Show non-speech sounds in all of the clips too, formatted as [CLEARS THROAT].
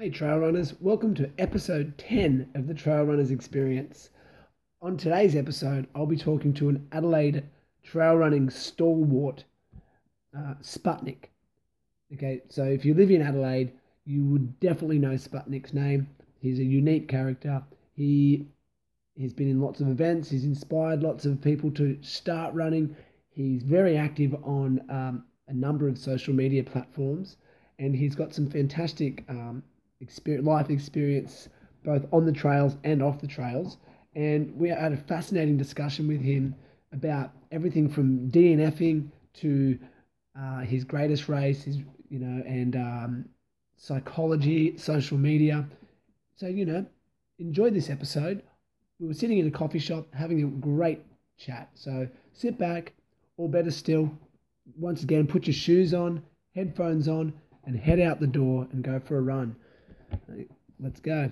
Hey, trail runners, welcome to episode 10 of the Trail Runners Experience. On today's episode, I'll be talking to an Adelaide trail running stalwart, uh, Sputnik. Okay, so if you live in Adelaide, you would definitely know Sputnik's name. He's a unique character. He he's been in lots of events. He's inspired lots of people to start running. He's very active on um, a number of social media platforms, and he's got some fantastic um, experience, life experience both on the trails and off the trails. And we had a fascinating discussion with him about everything from DNFing to uh, his greatest race, his you know, and um, psychology, social media. So you know, enjoy this episode. We were sitting in a coffee shop having a great chat. So sit back, or better still, once again, put your shoes on, headphones on, and head out the door and go for a run. Let's go.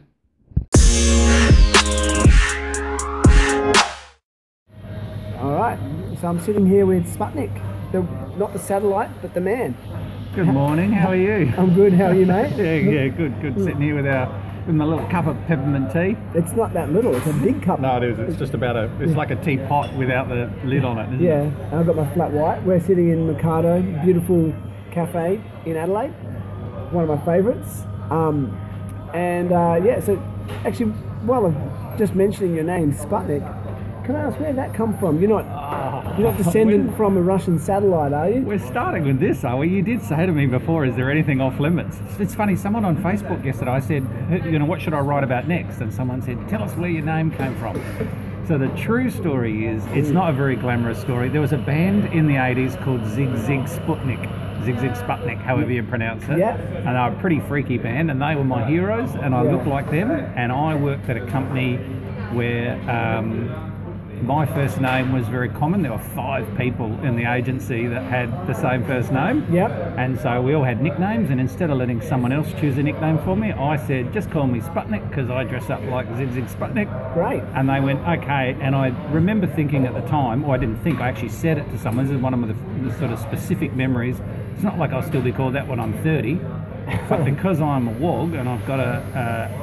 All right, so I'm sitting here with Sputnik, the, not the satellite, but the man. Good morning. How are you? I'm good. How are you, mate? [LAUGHS] yeah, yeah, good, good. Sitting here with our with my little cup of peppermint tea. It's not that little. It's a big cup. No, it is. It's just about a. It's like a teapot without the lid on it. Yeah, It? and I've got my flat white. We're sitting in Mikado, beautiful cafe in Adelaide, one of my favourites. Um, and uh, yeah, so actually, while I'm just mentioning your name, Sputnik, can I ask where that come from? You're not you're not [LAUGHS] descendant from a Russian satellite, are you? We're starting with this, are we? You did say to me before, is there anything off limits? It's funny, someone on Facebook yesterday, I said, you know, what should I write about next? And someone said, tell us where your name came from. So the true story is, it's not a very glamorous story. There was a band in the 80s called Zig Zig Sputnik. Zig Zig Sputnik, however you pronounce it. Yeah. And they were a pretty freaky band, and they were my heroes, and I Yeah. looked like them. And I worked at a company where um, my first name was very common. There were five people in the agency that had the same first name. Yep. And so we all had nicknames, and instead of letting someone else choose a nickname for me, I said, just call me Sputnik because I dress up like Zig Zig Sputnik. Great. And they went, okay. And I remember thinking at the time, or I didn't think, I actually said it to someone. This is one of the, the sort of specific memories. It's not like I'll still be called that when I'm 30. But because I'm a WOG and I've got a,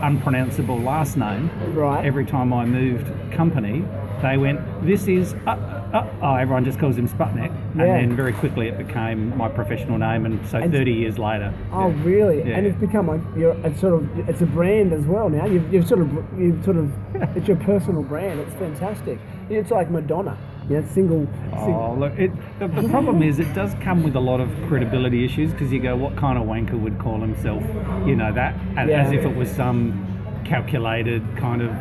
a unpronounceable last name, Right. every time I moved company, they went, this is, uh, uh, oh, everyone just calls him Sputnik. And Yeah. then very quickly it became my professional name. And so And- 30 years later. Oh, yeah. really? Yeah. And it's become a, you're, it's sort of it's a brand as well now. You've, you've sort of you've sort of [LAUGHS] it's your personal brand. It's fantastic. It's like Madonna. Know, single. single Oh, look, it, the, the problem is it does come with a lot of credibility issues because you go, what kind of wanker would call himself, you know, that? And Yeah. As if it was some calculated kind of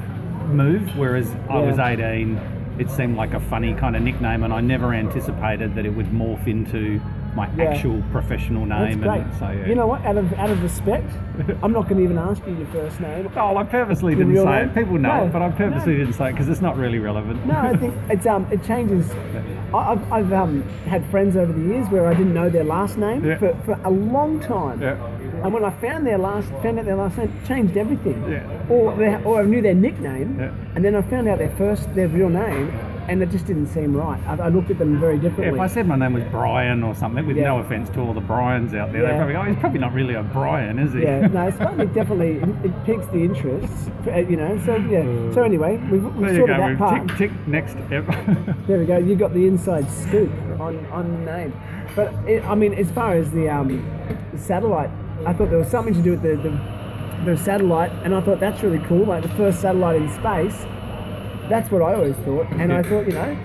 move. Whereas I was 18, it seemed like a funny kind of nickname, and I never anticipated that it would morph into my Yeah. actual professional name. That's great. And so, yeah. You know what? Out of out of respect, [LAUGHS] I'm not going to even ask you your first name. Oh, I purposely didn't say name? it. People know, No, it, but I purposely no. didn't say it because it's not really relevant. No, I think [LAUGHS] it's um it changes. I- I've, I've um, had friends over the years where I didn't know their last name Yeah. for, for a long time. And when I found their last, found out their last name, changed everything. Yeah. Or their, or I knew their nickname, and then I found out their first, their real name, and it just didn't seem right. I, I looked at them very Yeah, differently. if I said my name was Brian or something, with Yeah. no offence to all the Brians out there, Yeah. they'd probably go, oh, he's probably not really a Brian, is he? yeah, no, Sputnik [LAUGHS] definitely it, piques the interest, uh, you know. So yeah. So anyway, we've, we've There you sorted go. that We've part. tick, tick, next. [LAUGHS] There we go. You got the inside scoop on on name. But it, I mean, as far as the um, satellite, I thought there was something to do with the, the the satellite, and I thought that's really cool. Like the first satellite in space. That's what I always thought, and I thought, you know,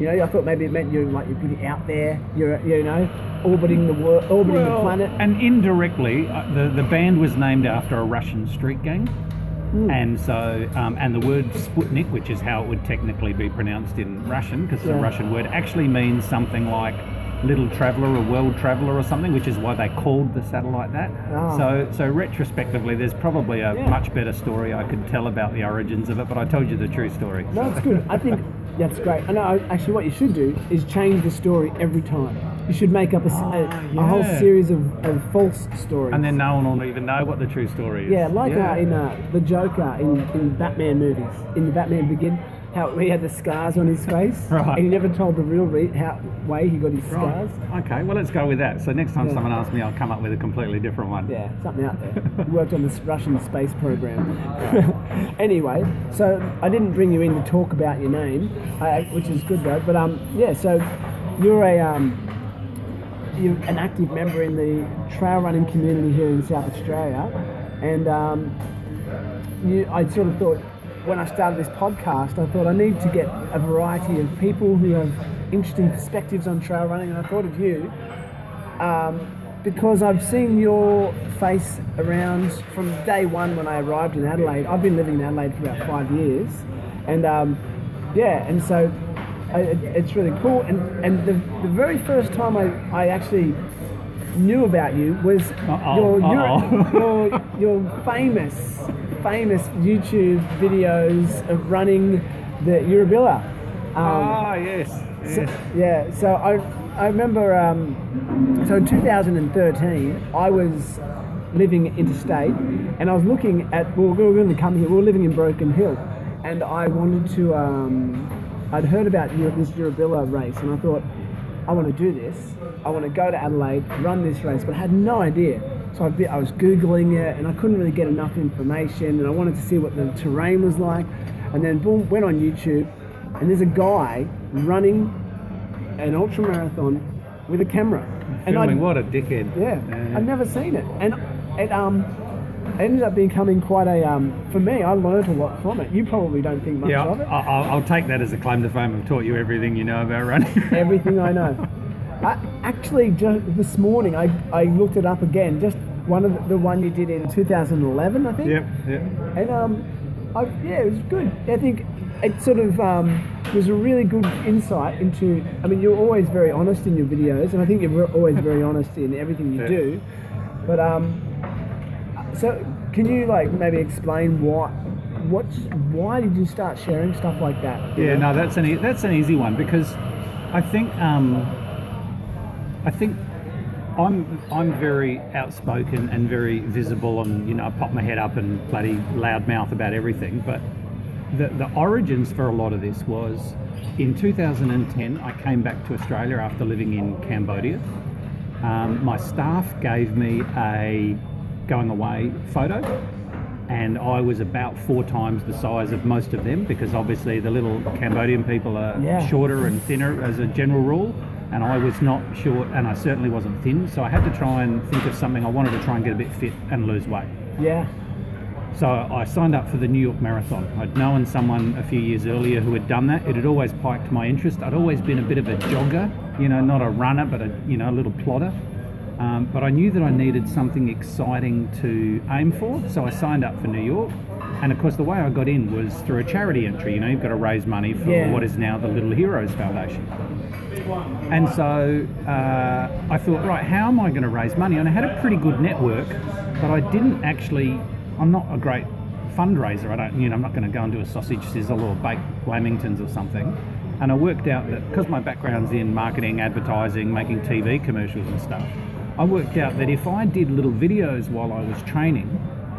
you know, I thought maybe it meant you're like you're getting out there, you're you know, orbiting the world, orbiting the planet. And indirectly, uh, the, the band was named after a Russian street gang. Hmm. And so, um, and the word Sputnik, which is how it would technically be pronounced in Russian, because it's Yeah. a Russian word, actually means something like little traveller or world traveller or something, which is why they called the satellite that. Ah. So, so retrospectively, there's probably a Yeah. much better story I could tell about the origins of it, but I told you the true story. No, it's good. I think that's great. I know. I- Actually, what you should do is change the story every time. You should make up a, s- a- Ah, a whole series of, of false stories. And then no one will even know what the true story is. Yeah, like Uh, in uh, the Joker in, in Batman movies, in the Batman Begin. How he had the scars on his face, [LAUGHS] Right. and he never told the real re- how way he got his scars. Okay, well, let's go with that. So next time Yeah. someone asks me, I'll come up with a completely different one. Yeah, something out there. [LAUGHS] He worked on this Russian space program. [LAUGHS] anyway, so I didn't bring you in to talk about your name, I, which is good though. But um, yeah, so you're a um, you're an active member in the trail running community here in South Australia, and um, you, I sort of thought when I started this podcast, I thought I need to get a variety of people who have interesting perspectives on trail running, and I thought of you um, because I've seen your face around from day one when I arrived in Adelaide. I've been living in Adelaide for about five years, and um, yeah, and so I, it's really cool. And and the, the very first time I, I actually knew about you was Uh-oh, your, uh-oh. your your your famous famous YouTube videos of running the Yurrebilla. Um, Ah, yes. so, yes. yeah, so I, I remember, um, so in 2013, I was living interstate and I was looking at, well, we were going to come here, we were living in Broken Hill, and I wanted to, um, I'd heard about this Yurrebilla race and I thought, I want to do this. I want to go to Adelaide, run this race, but I had no idea. So I, was Googling it and I couldn't really get enough information and I wanted to see what the terrain was like. And then boom, went on YouTube and there's a guy running an ultra marathon with a camera. And Filming, I, what a dickhead. yeah, I'd never seen it, and it um ended up becoming quite a um for me. I learned a lot from it. You probably don't think much Yeah, of it. I'll, I'll take that as a claim to fame. I've taught you everything you know about running. Everything I know. [LAUGHS] I, actually, just this morning I, I looked it up again. Just one of the, the one you did in 2011, I think. yep, yep. And um, I, yeah, it was good. I think it sort of um, was a really good insight into. I mean, you're always very honest in your videos, and I think you're always very honest in everything you Yeah. do. But um, so can you like maybe explain what, what's why did you start sharing stuff like that? Yeah, know? no, that's an e- that's an easy one because I think um, I think I'm I'm very outspoken and very visible, and you know I pop my head up and bloody loudmouth about everything. But the the origins for a lot of this was in 2010. I came back to Australia after living in Cambodia. Um, my staff gave me a going away photo and I was about four times the size of most of them because obviously the little Cambodian people are Yeah. shorter and thinner as a general rule, and I was not short and I certainly wasn't thin, so I had to try and think of something. I wanted to try and get a bit fit and lose weight. Yeah. So I signed up for the New York Marathon. I'd known someone a few years earlier who had done that. It had always piqued my interest. I'd always been a bit of a jogger, you know, not a runner, but a you know a little plodder. Um, but I knew that I needed something exciting to aim for, so I signed up for New York. And of course, the way I got in was through a charity entry. You know, you've got to raise money for Yeah. what is now the Little Heroes Foundation. And so uh, I thought, right, how am I going to raise money? And I had a pretty good network, but I didn't actually. I'm not a great fundraiser. I don't, you know, I'm not going to go and do a sausage sizzle or bake lamingtons or something. And I worked out that because my background's in marketing, advertising, making TV commercials and stuff, I worked out that if I did little videos while I was training,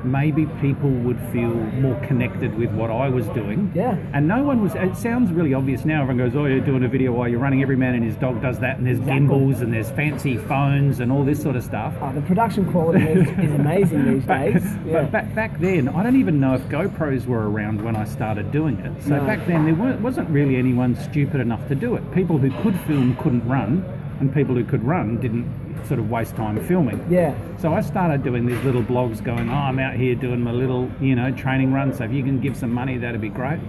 maybe people would feel more connected with what I was doing. Yeah. And no one was. It sounds really obvious now. Everyone goes, "Oh, you're doing a video while you're running." Every man and his dog does that, and there's Exactly. gimbals and there's fancy phones and all this sort of stuff. Oh, the production quality is, is amazing [LAUGHS] these But, days. Yeah. but back back then, I don't even know if GoPros were around when I started doing it. So No. back then, there weren't, wasn't really anyone stupid enough to do it. People who could film couldn't run, and people who could run didn't sort of waste time filming. yeah. So I started doing these little blogs going, oh, I'm out here doing my little, you know, training run. So if you can give some money, that'd be great.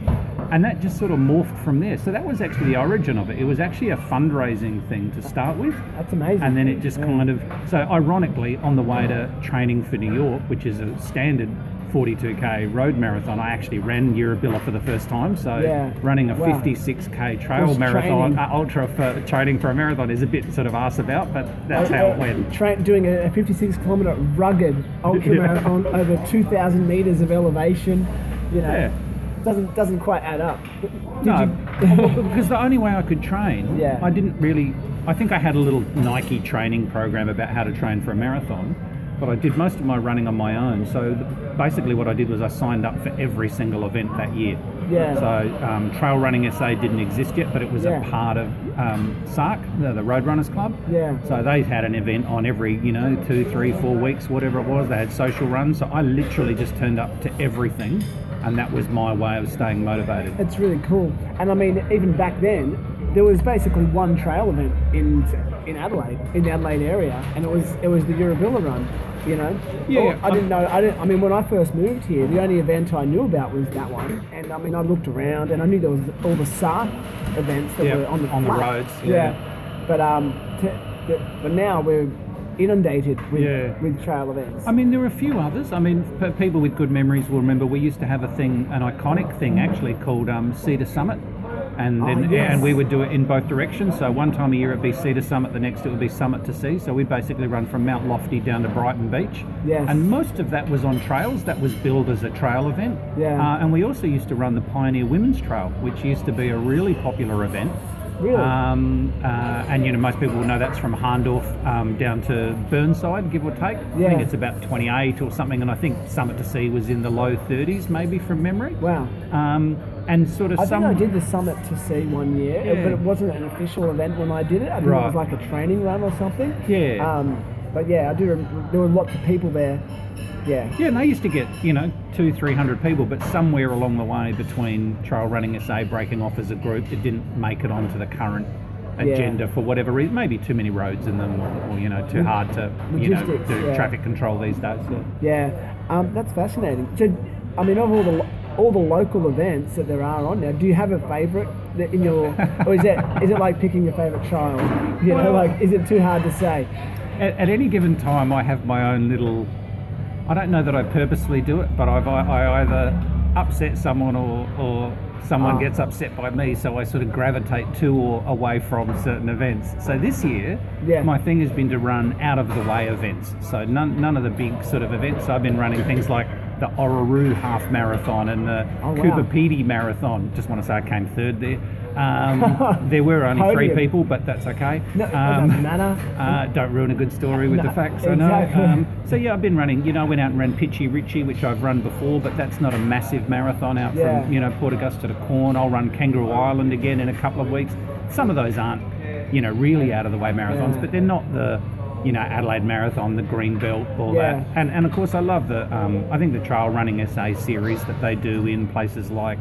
And that just sort of morphed from there. So that was actually the origin of it. It was actually a fundraising thing to start with. That's amazing. And then it just Yeah. kind of, so ironically, on the way to training for New York, which is a standard 42k road marathon, I actually ran Yurrebilla for the first time. So Yeah. running a Wow. 56k trail Was marathon, uh, ultra for training for a marathon is a bit sort of arse about, but that's Uh, how uh, it went. Tra- doing a 56 kilometer rugged ultra [LAUGHS] Yeah. marathon over 2,000 meters of elevation. You know, Yeah. doesn't doesn't quite add up. Did No, [LAUGHS] because the only way I could train, Yeah. I didn't really. I think I had a little Nike training program about how to train for a marathon, but I did most of my running on my own. So basically, what I did was I signed up for every single event that year. Yeah. So um, Trail Running SA didn't exist yet, but it was Yeah. a part of um, SARC, the, the Road Runners Club. Yeah. So they had an event on every, you know, two, three, four weeks, whatever it was. They had social runs. So I literally just turned up to everything, and that was my way of staying motivated. It's really cool. And I mean, even back then, there was basically one trail event in in Adelaide, in the Adelaide area, and it was it was the Yurrebilla Run. You know. Yeah, Or- I I- didn't know. I didn't. I mean, when I first moved here, the only event I knew about was that one. And I mean, I looked around, and I knew there was all the SARC events that Yeah, were on the on the roads, yeah. But um, to, but, but now we're inundated with Yeah. with trail events. I mean, there are a few others. I mean, people with good memories will remember we used to have a thing, an iconic thing actually called um, Sea to Summit. And Oh, yes. and we would do it in both directions. So one time a year it'd be Sea to Summit, the next it would be Summit to Sea. So we basically run from Mount Lofty down to Brighton Beach. Yes. And most of that was on trails. That was billed as a trail event. Yeah. Uh, and we also used to run the Pioneer Women's Trail, which used to be a really popular event. Really? Um, uh, and you know, most people will know that's from Hahndorf um, down to Burnside, give or take. I think it's about 28 or something, and I think Summit to Sea was in the low 30s, maybe from memory. wow. Um, and sort of I some. think I did the Summit to Sea one year, Yeah. but it wasn't an official event when I did it. I think it was like a training run or something. Yeah. Um, but yeah, I do. There were lots of people there. Yeah. Yeah, and they used to get, you know, two, three hundred people, but somewhere along the way between Trail Running SA breaking off as a group, it didn't make it onto the current Yeah. agenda for whatever reason. Maybe too many roads in them, or, or you know, too hard to, you know, do yeah. traffic control these days. So. Yeah. Um, that's fascinating. So, I mean, of all the all the local events that there are on now, do you have a favourite that in your, or is it is it like picking your favourite child? You know, Well- like is it too hard to say? At, at any given time, I have my own little. I don't know that I purposely do it, but I've, I, I either upset someone or, or someone Ah. gets upset by me, so I sort of gravitate to or away from certain events. So this year, Yeah. my thing has been to run out of the way events. So none, none of the big sort of events. I've been running things like the Orroroo half marathon and the Oh, wow. Coober Pedy marathon. Just want to say I came third there. Um, [LAUGHS] there were only three people, but that's okay. No, Um, doesn't matter. uh, don't ruin a good story with No, the facts, I know. exactly. Um, so yeah, I've been running. You know, I went out and ran Pichi Richi, which I've run before, but that's not a massive marathon out Yeah. from you know Port Augusta to Quorn. I'll run Kangaroo Island again in a couple of weeks. Some of those aren't, you know, really out of the way marathons, Yeah. but they're not the, you know, Adelaide Marathon, the Green Belt, all Yeah. that. And and of course, I love the. Um, I think the Trail Running SA series that they do in places like.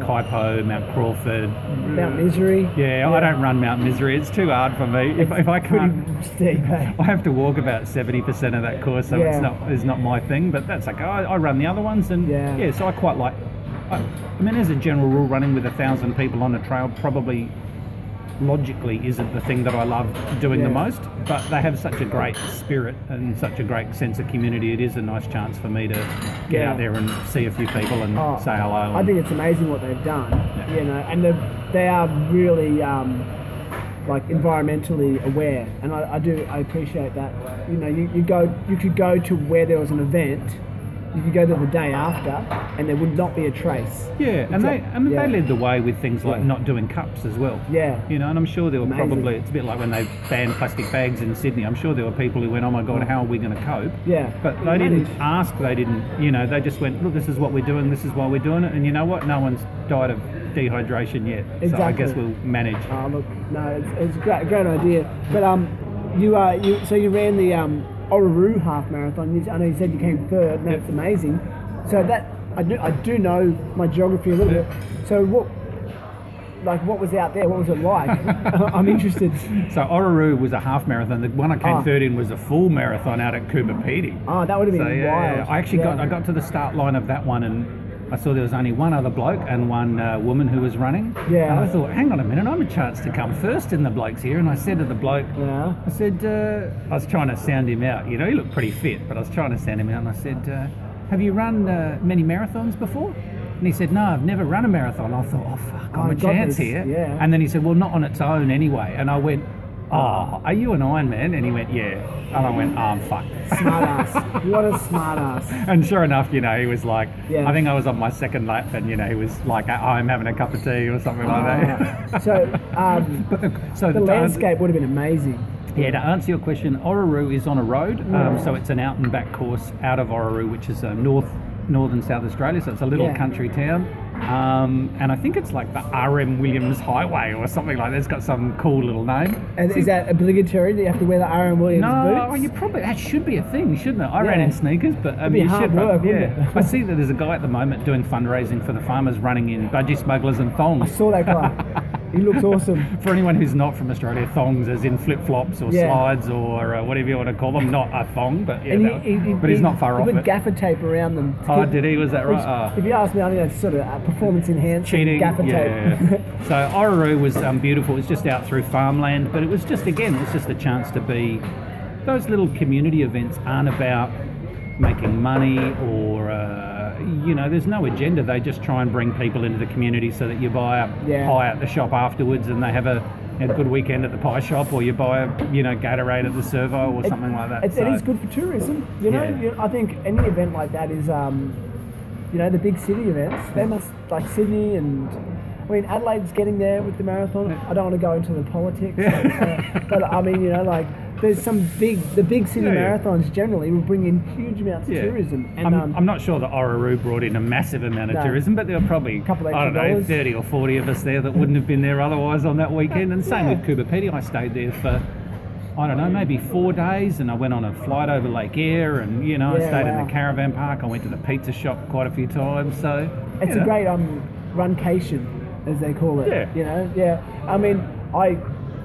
Kuitpo, Mount Crawford. Mount Misery. Yeah, I don't run Mount Misery. It's too hard for me. If, if I can't, steep. eh? [LAUGHS] I have to walk about seventy percent of that course, so Yeah. it's not it's not my thing. But that's okay. I, I run the other ones, and Yeah. yeah, so I quite like. I, I mean, as a general rule, running with a thousand people on a trail probably logically isn't the thing that I love doing the most. But they have such a great spirit and such a great sense of community. It is a nice chance for me to get Yeah. out there and see a few people and Oh, say hello. I think it's amazing what they've done. Yeah. You know, and they they are really um, like environmentally aware, and I, I do I appreciate that. You know, you, you go you could go to where there was an event, you could go there the day after, and there would not be a trace. Yeah, and they and yeah. they led the way with things like Yeah. not doing cups as well. Yeah. You know, and I'm sure there were Amazing. probably it's a bit like when they banned plastic bags in Sydney. I'm sure there were people who went, "Oh my god, how are we going to cope?" Yeah. But they didn't ask. They didn't. You know, they just went, "Look, this is what we're doing. This is why we're doing it." And you know what? No one's died of dehydration yet. Exactly. So I guess we'll manage. Oh, look, no, it's, it's a great, great idea. But um, you uh, you so you ran the um Orroroo half marathon. I know you said you came third, and that's amazing. So that I do I do know my geography a little bit. So what, like, what was out there? What was it like? [LAUGHS] I'm interested. So Orroroo was a half marathon. The one I came Ah. third in was a full marathon out at Coober Pedy. Oh, that would have been So yeah, wild. yeah. I actually got I got to the start line of that one and I saw there was only one other bloke and one uh, woman who was running. Yeah. And I thought, hang on a minute, I'm a chance to come first in the blokes here. And I said to the bloke, Yeah. I said, uh, I was trying to sound him out. You know, he looked pretty fit, but I was trying to sound him out. And I said, uh, Have you run uh, many marathons before? And he said, No, I've never run a marathon. I thought, Oh, fuck, Oh, I'm a chance this, here. yeah. And then he said, Well, not on its own anyway. And I went, oh, are you an Iron Man? And he went, yeah. And I went, oh, I'm fucked. Smart [LAUGHS] ass. What a smart ass. And sure enough, you know, he was like, Yeah. I think I was on my second lap, and you know, he was like, I'm having a cup of tea or something like that. Ah. so [LAUGHS] um, the, so the ans- landscape would have been amazing. Yeah, to answer your question, Orroroo is on a road, um, so it's an out and back course out of Orroroo, which is uh, north, northern South Australia. So it's a little Yeah. country town, um, and I think it's like the R.M. Williams Highway or something like that. It's got some cool little name. And is that obligatory? that you have to wear the R.M. Williams No, boots? well, you probably that should be a thing, shouldn't it? I ran in sneakers, but I be mean, you hard should. but- work, wouldn't yeah. I see that there's a guy at the moment doing fundraising for the farmers, running in budgie smugglers and thongs. I saw that guy. [LAUGHS] he looks awesome. [LAUGHS] For anyone who's not from Australia, thongs as in flip flops or Yeah. slides or uh, whatever you want to call them. Not a thong, but yeah, And that- but he's not far he off put it. gaffer tape around them. Oh, keep- did he? Was that which, right? Oh. If you ask me, I think that's sort of uh, performance enhancing Cheating, gaffer yeah. tape. [LAUGHS] so Orroroo was um, beautiful. It was just out through farmland, but it was just again, it was just a chance to be. Those little community events aren't about making money or uh, you know, there's no agenda. They just try and bring people into the community so that you buy a Yeah. pie at the shop afterwards, and they have a, a good weekend at the pie shop, or you buy a you know Gatorade at the servo or something like that. It's, it So- is good for tourism. You know, Yeah. You- I think any event like that is, um, you know, the big city events. They must like Sydney and. I mean, Adelaide's getting there with the marathon. I don't want to go into the politics, uh, but I mean, you know, like there's some big, the big city Yeah, yeah. marathons generally will bring in huge amounts of Yeah. tourism. And I'm, um, I'm not sure that Orroroo brought in a massive amount of No. tourism, but there were probably a Couple I don't know, dollars. 30 or 40 of us there that wouldn't have been there otherwise on that weekend. And same Yeah. with Coober Pedy. I stayed there for, I don't know, maybe four days, and I went on a flight over Lake Eyre, and you know, I stayed wow. in the caravan park. I went to the pizza shop quite a few times. So It's a know. great um runcation, as they call it. Yeah. You know, yeah. I mean, I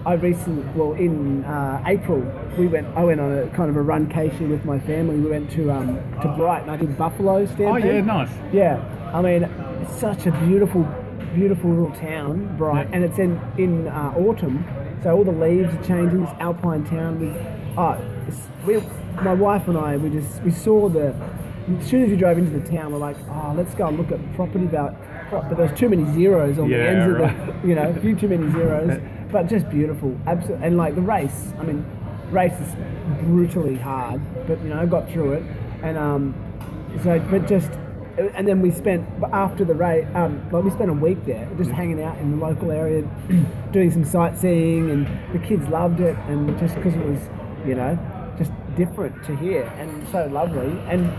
I recently, well, in uh, April, we went. I went on a kind of a runcation with my family. We went to um to Brighton. I did Buffalo Oh yeah, nice. Yeah, I mean, it's such a beautiful, beautiful little town, Bright, Yeah. and it's in in uh, autumn, so all the leaves are changing. This alpine town. We, oh, it's, we, my wife and I, we just we saw the. As soon as we drove into the town, we're like, oh, let's go and look at property about. But there's too many zeros on the Yeah, ends of right. the, [LAUGHS] you know, a few too many zeros. [LAUGHS] But just beautiful, absolutely. And like the race, I mean, race is brutally hard, but you know, I got through it, and um, so, but just, and then we spent after the race, um, like we spent a week there, just hanging out in the local area, [CLEARS THROAT] doing some sightseeing, and the kids loved it, and just because it was, you know, just different to here, and so lovely, and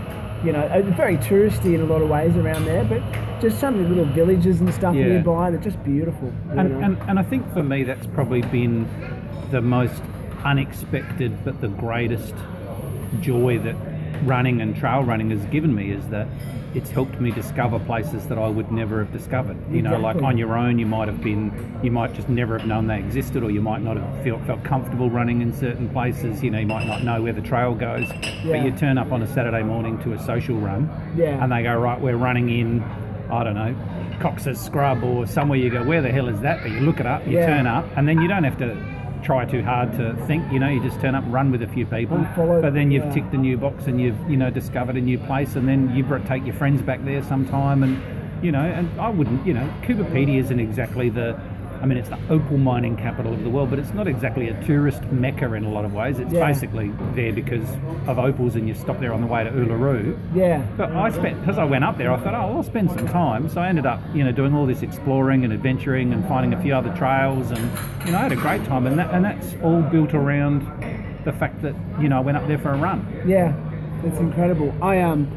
you know, uh, very touristy in a lot of ways around there, but just some of the little villages and stuff Yeah. nearby, they're just beautiful. And, and, and I think for me, that's probably been the most unexpected but the greatest joy that running and trail running has given me is that it's helped me discover places that I would never have discovered. You know, like on your own, you might have been, you might just never have known they existed, or you might not have felt, felt comfortable running in certain places. You know, you might not know where the trail goes, Yeah. but you turn up on a Saturday morning to a social run, Yeah. and they go, right, we're running in, I don't know, Cox's Scrub or somewhere. You go, where the hell is that? But you look it up, you Yeah. turn up, and then you don't have to try too hard to think. You know, you just turn up, run with a few people, but then you've yeah. ticked a new box and you've you know discovered a new place, and then you take your friends back there sometime, and you know, and I wouldn't, you know, Coober Pedy isn't exactly the. I mean, it's the opal mining capital of the world, but it's not exactly a tourist mecca in a lot of ways. It's Yeah. basically there because of opals, and you stop there on the way to Uluru. yeah. But I spent because I went up there. I thought, oh, I'll spend some time. So I ended up, you know, doing all this exploring and adventuring and finding a few other trails, and you know, I had a great time. And that and that's all built around the fact that you know I went up there for a run. Yeah, it's incredible. I um,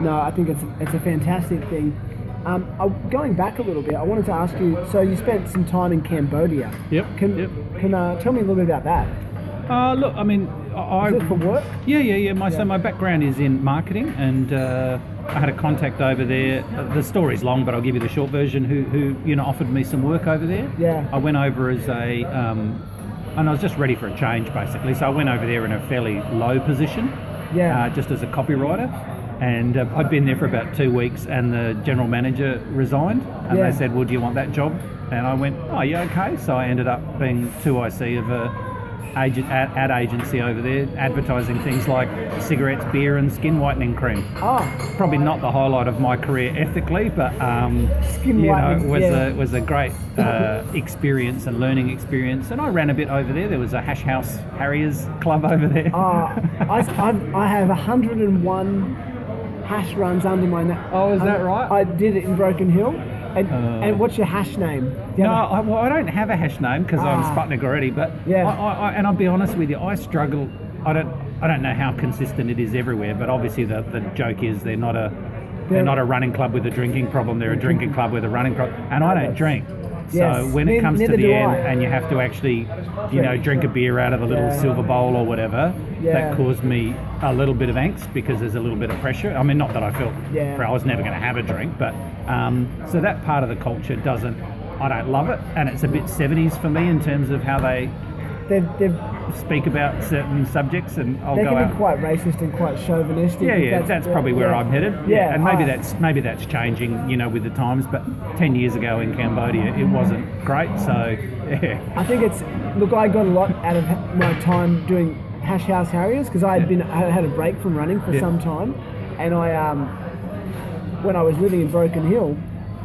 no, I think it's it's a fantastic thing. Um, I, going back a little bit, I wanted to ask you. So you spent some time in Cambodia. Yep, Can yep. can uh, tell me a little bit about that? Uh, look, I mean, I. Is it for work? Yeah, yeah, yeah. My Yeah. so my background is in marketing, and uh, I had a contact over there. Uh, The story's long, but I'll give you the short version. Who, who, you know, offered me some work over there. Yeah. I went over as a, um, and I was just ready for a change, basically. So I went over there in a fairly low position, Yeah. uh, just as a copywriter. And uh, I'd been there for about two weeks, and the general manager resigned, and Yeah. they said, "Well, do you want that job?" And I went, "Oh, yeah, okay." So I ended up being 2IC of a agent ad, ad agency over there, advertising things like cigarettes, beer, and skin whitening cream. Oh, Probably not the highlight of my career ethically, but um, Skin you know, was yeah. a was a great uh, experience and learning experience. And I ran a bit over there. There was a Hash House Harriers club over there. uh, I, [LAUGHS] I've, I have 101 hash runs under my name. Oh, is that right? I did it in Broken Hill. And, Uh. and what's your hash name? You No, I, well, I don't have a hash name because I'm Ah. Sputnik already. But Yeah. I, I, and I'll be honest with you, I struggle. I don't. I don't know how consistent it is everywhere, but obviously the, the joke is they're not a they're They're- not a running club with a drinking problem. They're a drinking club with a running problem, and I don't Yes. So when it comes to the end I. and you have to actually, you know, Drink. a beer out of a little Yeah. silver bowl or whatever, Yeah. that caused me a little bit of angst because there's a little bit of pressure. I mean, not that I felt Yeah. I was never going to have a drink, but um, so that part of the culture doesn't. I don't love it, and it's a bit 70s for me in terms of how they they've, they've, speak about certain subjects, and I'll they go can out. be quite racist and quite chauvinistic. yeah, yeah, that's, the- probably where yeah. I'm headed. Yeah, and maybe that's maybe that's changing, you know, with the times. But ten years ago in Cambodia, it wasn't great. So [LAUGHS] yeah, I think it's look. I got a lot out of my time doing hash house harriers because I had been I had a break from running for Yeah. some time, and I um when I was living in Broken Hill,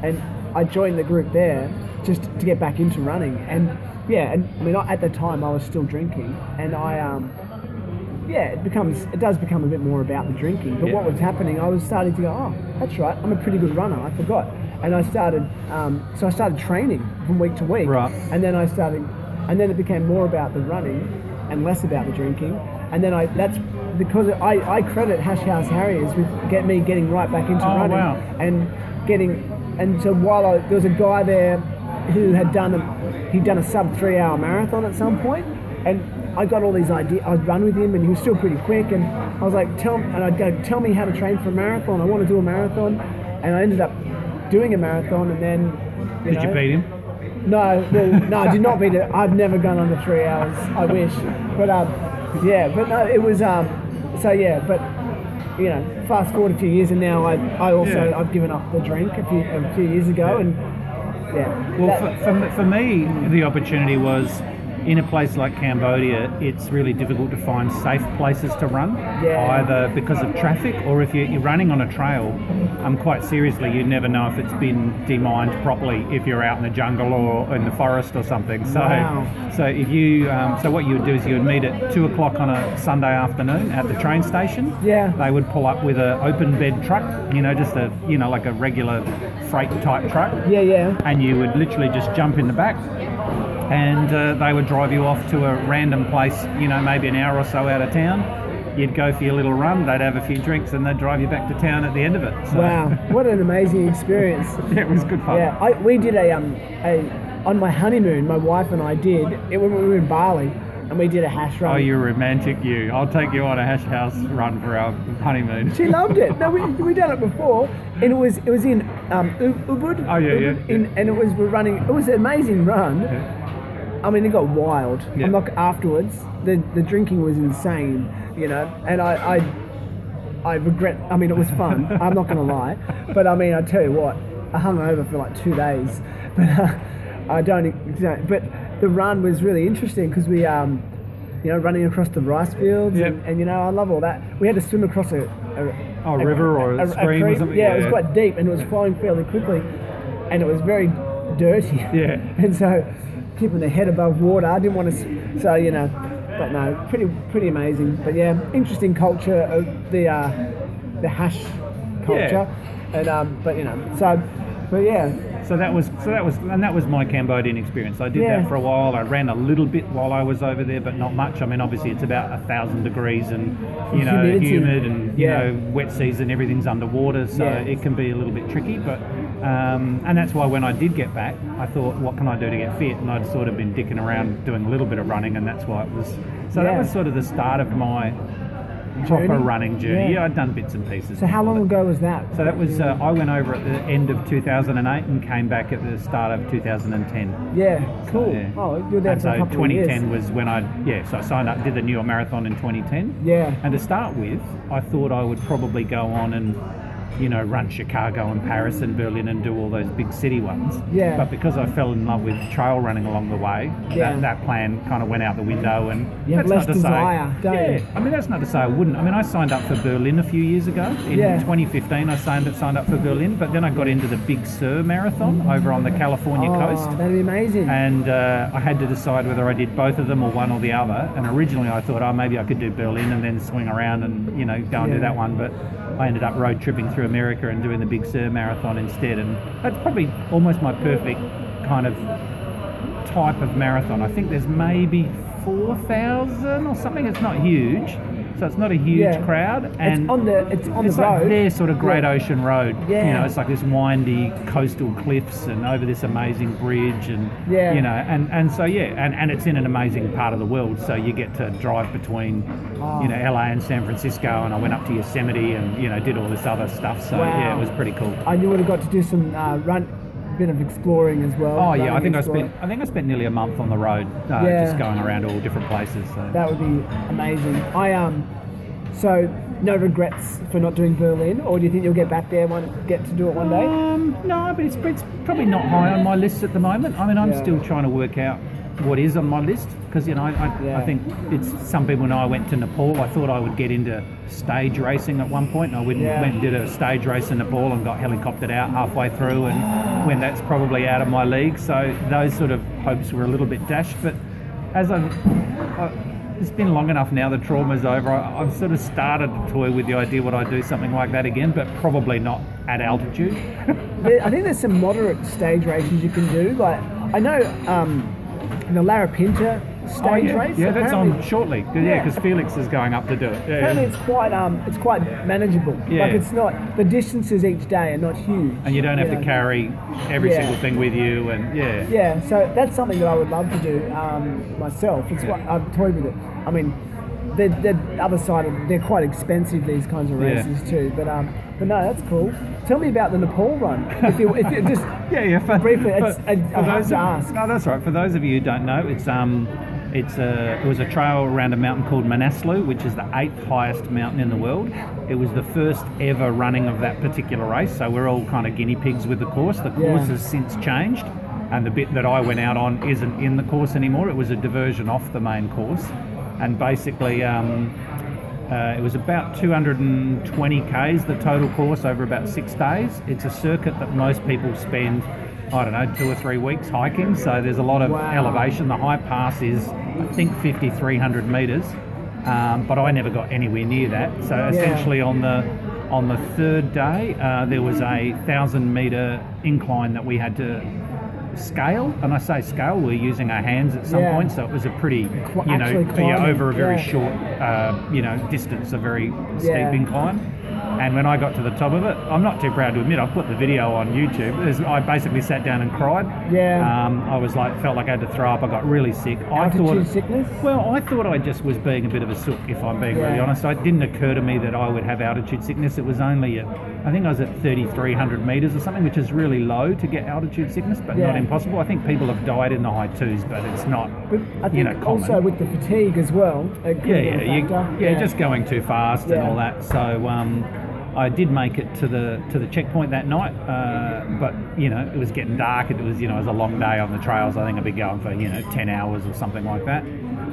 and I joined the group there just to get back into running, and yeah, and I mean I, at the time I was still drinking, and I um yeah, it becomes it does become a bit more about the drinking. But Yeah. what was happening, I was starting to go, oh, that's right, I'm a pretty good runner. I forgot, and I started, um, so I started training from week to week, Right. and then I started, and then it became more about the running and less about the drinking. And then I that's because I, I credit Hash House Harriers with get me getting right back into Oh, running wow. and getting and so while I, there was a guy there who had done a he'd done a sub three hour marathon at some point and I got all these ideas I'd run with him and he was still pretty quick and I was like tell and I'd go tell me how to train for a marathon I want to do a marathon and I ended up doing a marathon and then you did you beat him? no, well, no, I did not beat it. I've never gone under three hours. I wish, but um, yeah, but no, it was um, so yeah, but you know, fast forward a few years, and now I, I also Yeah. I've given up the drink a few a few years ago, and yeah, Well, for, for, for me, the opportunity was in a place like Cambodia, it's really difficult to find safe places to run, Yeah. either because of traffic or if you're, you're running on a trail. Um, quite seriously, you never know if it's been demined properly if you're out in the jungle or in the forest or something. So, Wow. so if you, um, so what you would do is you would meet at two o'clock on a Sunday afternoon at the train station. Yeah. They would pull up with an open bed truck, you know, just a, you know, like a regular freight type truck yeah, yeah, and you would literally just jump in the back and uh, they would drive you off to a random place, you know, maybe an hour or so out of town. You'd go for your little run, they'd have a few drinks, and they'd drive you back to town at the end of it. So, wow, what an amazing experience. [LAUGHS] yeah, it was good fun. Yeah, I, we did a um a on my honeymoon. My wife and I did it when we were in Bali, and we did a hash run. Oh, you romantic, you. I'll take you on a hash house run for our honeymoon. She loved it. No, we we done it before, and it was it was in um Ubud. Oh, yeah, yeah, Ubud, In, and it was we're running. It was an amazing run. I mean, it got wild. Yeah. I'm not afterwards. The the drinking was insane, you know, and I I, I regret. I mean, it was fun. [LAUGHS] I'm not going to lie, but I mean, I tell you what, I hung over for like two days, [LAUGHS] but uh, I don't. But the run was really interesting because we um. You know, running across the rice fields, Yep. and, and you know, I love all that. We had to swim across a, a Oh, a river or a stream or something? Yeah, it was quite deep and it was flowing fairly quickly, and it was very dirty. Yeah. [LAUGHS] and so keeping the head above water, I didn't want to. So you know, but no, pretty pretty amazing. But yeah, interesting culture of the uh, the hash culture, yeah. and um, but you know, so but yeah, So that was so that was and that was my Cambodian experience. I did Yeah. that for a while. I ran a little bit while I was over there, but not much. I mean, obviously it's about a thousand degrees and you know humid and you Yeah. know wet season. Everything's underwater, so Yeah. it can be a little bit tricky. But um, and that's why when I did get back, I thought, what can I do to get fit? And I'd sort of been dicking around doing a little bit of running, and that's why it was. So that was sort of the start of my proper Journey? running journey. Yeah. Yeah, I'd done bits and pieces. So how long ago was that? so that was uh, I went over at the end of 2008 and came back at the start of 2010. Yeah, cool. Yeah. Oh, you were there and for so a couple of 2010 years. was when I yeah so I signed up did the New York Marathon in 2010. Yeah. And to start with, I thought I would probably go on and you know, run Chicago and Paris and Berlin and do all those big city ones. Yeah. But because I fell in love with trail running along the way, Yeah. that, that plan kind of went out the window. And You that's less not to desire, say, don't yeah. you? I mean, that's not to say I wouldn't. I mean, I signed up for Berlin a few years ago. In Yeah. 2015, I signed, up, signed up for Berlin, but then I got into the Big Sur Marathon over on the California oh, coast that'd be amazing. and uh, I had to decide whether I did both of them or one or the other. And originally I thought, oh, maybe I could do Berlin and then swing around and you know go and Yeah. do that one. But I ended up road tripping through America and doing the Big Sur Marathon instead. And that's probably almost my perfect kind of type of marathon. I think there's maybe four thousand or something. It's not huge. So it's not a huge Yeah. crowd, and it's on the it's on it's the like road. their sort of Great Yeah. Ocean Road. Yeah. You know, it's like this windy coastal cliffs and over this amazing bridge and Yeah. you know, and, and so yeah, and, and it's in an amazing part of the world. So you get to drive between Oh. you know, LA and San Francisco and I went up to Yosemite and, you know, did all this other stuff. So Wow. yeah, it was pretty cool. And you would have got to do some uh, run, bit of exploring as well. Oh yeah, I think I spent I think I spent nearly a month on the road, uh, Yeah. just going around all different places. So. That would be amazing. I um, so no regrets for not doing Berlin, or do you think you'll get back there one get to do it one day? Um, no, but it's, it's probably not high on my list at the moment. I mean, I'm Yeah. still trying to work out what is on my list because you know I, I, Yeah. I think it's some people know I went to Nepal. I thought I would get into stage racing at one point, and I went, Yeah. went and did a stage race in Nepal and got helicoptered out halfway through, and when that's probably out of my league. So those sort of hopes were a little bit dashed. But as I've I, it's been long enough now. The trauma's over. I, I've sort of started to toy with the idea would I do something like that again, but probably not at altitude. [LAUGHS] I think there's some moderate stage races you can do. Like I know um, the Larapinta stage Oh, yeah. race. Yeah, that's on shortly. Yeah, Yeah. because Felix is going up to do it. Yeah, Apparently, yeah. it's quite um, it's quite manageable. Yeah. Like it's not the distances each day are not huge. And you don't have know. to carry every Yeah. single thing with you, and yeah. Yeah, so that's something that I would love to do um, myself. It's Yeah. what I've toyed with it. I mean, the the other side of they're quite expensive these kinds of Yeah. races too. But um, but no, that's cool. Tell me about the Nepal run. If you if you just [LAUGHS] Yeah, yeah. For, Briefly, for- it's- I- I for have those to of- ask. No, that's right. For those of you who don't know, it's um, it's a it was a trail around a mountain called Manaslu, which is the eighth highest mountain in the world. It was the first ever running of that particular race, so we're all kind of guinea pigs with the course. The Yeah. course has since changed, and the bit that I went out on isn't in the course anymore. It was a diversion off the main course, and basically. Um, uh, it was about 220 k's the total course over about six days. It's a circuit that most people spend, I don't know, two or three weeks hiking. So there's a lot of Wow. elevation. The high pass is, I think, 5,300 meters, um, but I never got anywhere near that. So essentially, on the on the third day, uh, there was a thousand meter incline that we had to scale and i say scale we're using our hands at some Yeah. point so it was a pretty you know actually yeah, climbing, over a very yeah. short uh, you know distance a very steep incline and when I got to the top of it, I'm not too proud to admit, I put the video on YouTube. I basically sat down and cried. Yeah. Um, I was like, felt like I had to throw up. I got really sick. I altitude thought, sickness. well, I thought I just was being a bit of a sook, if I'm being really honest. It didn't occur to me that I would have altitude sickness. It was only at, I think I was at 3,300 meters or something, which is really low to get altitude sickness, but not impossible. I think people have died in the high twos, but it's not, But I think you know, common. also with the fatigue as well. it could yeah, yeah, you, factor. yeah, just going too fast and all that. So um, I did make it to the to the checkpoint that night, uh, but you know it was getting dark. It was you know it was a long day on the trails. I think I'd be going for you know ten hours or something like that.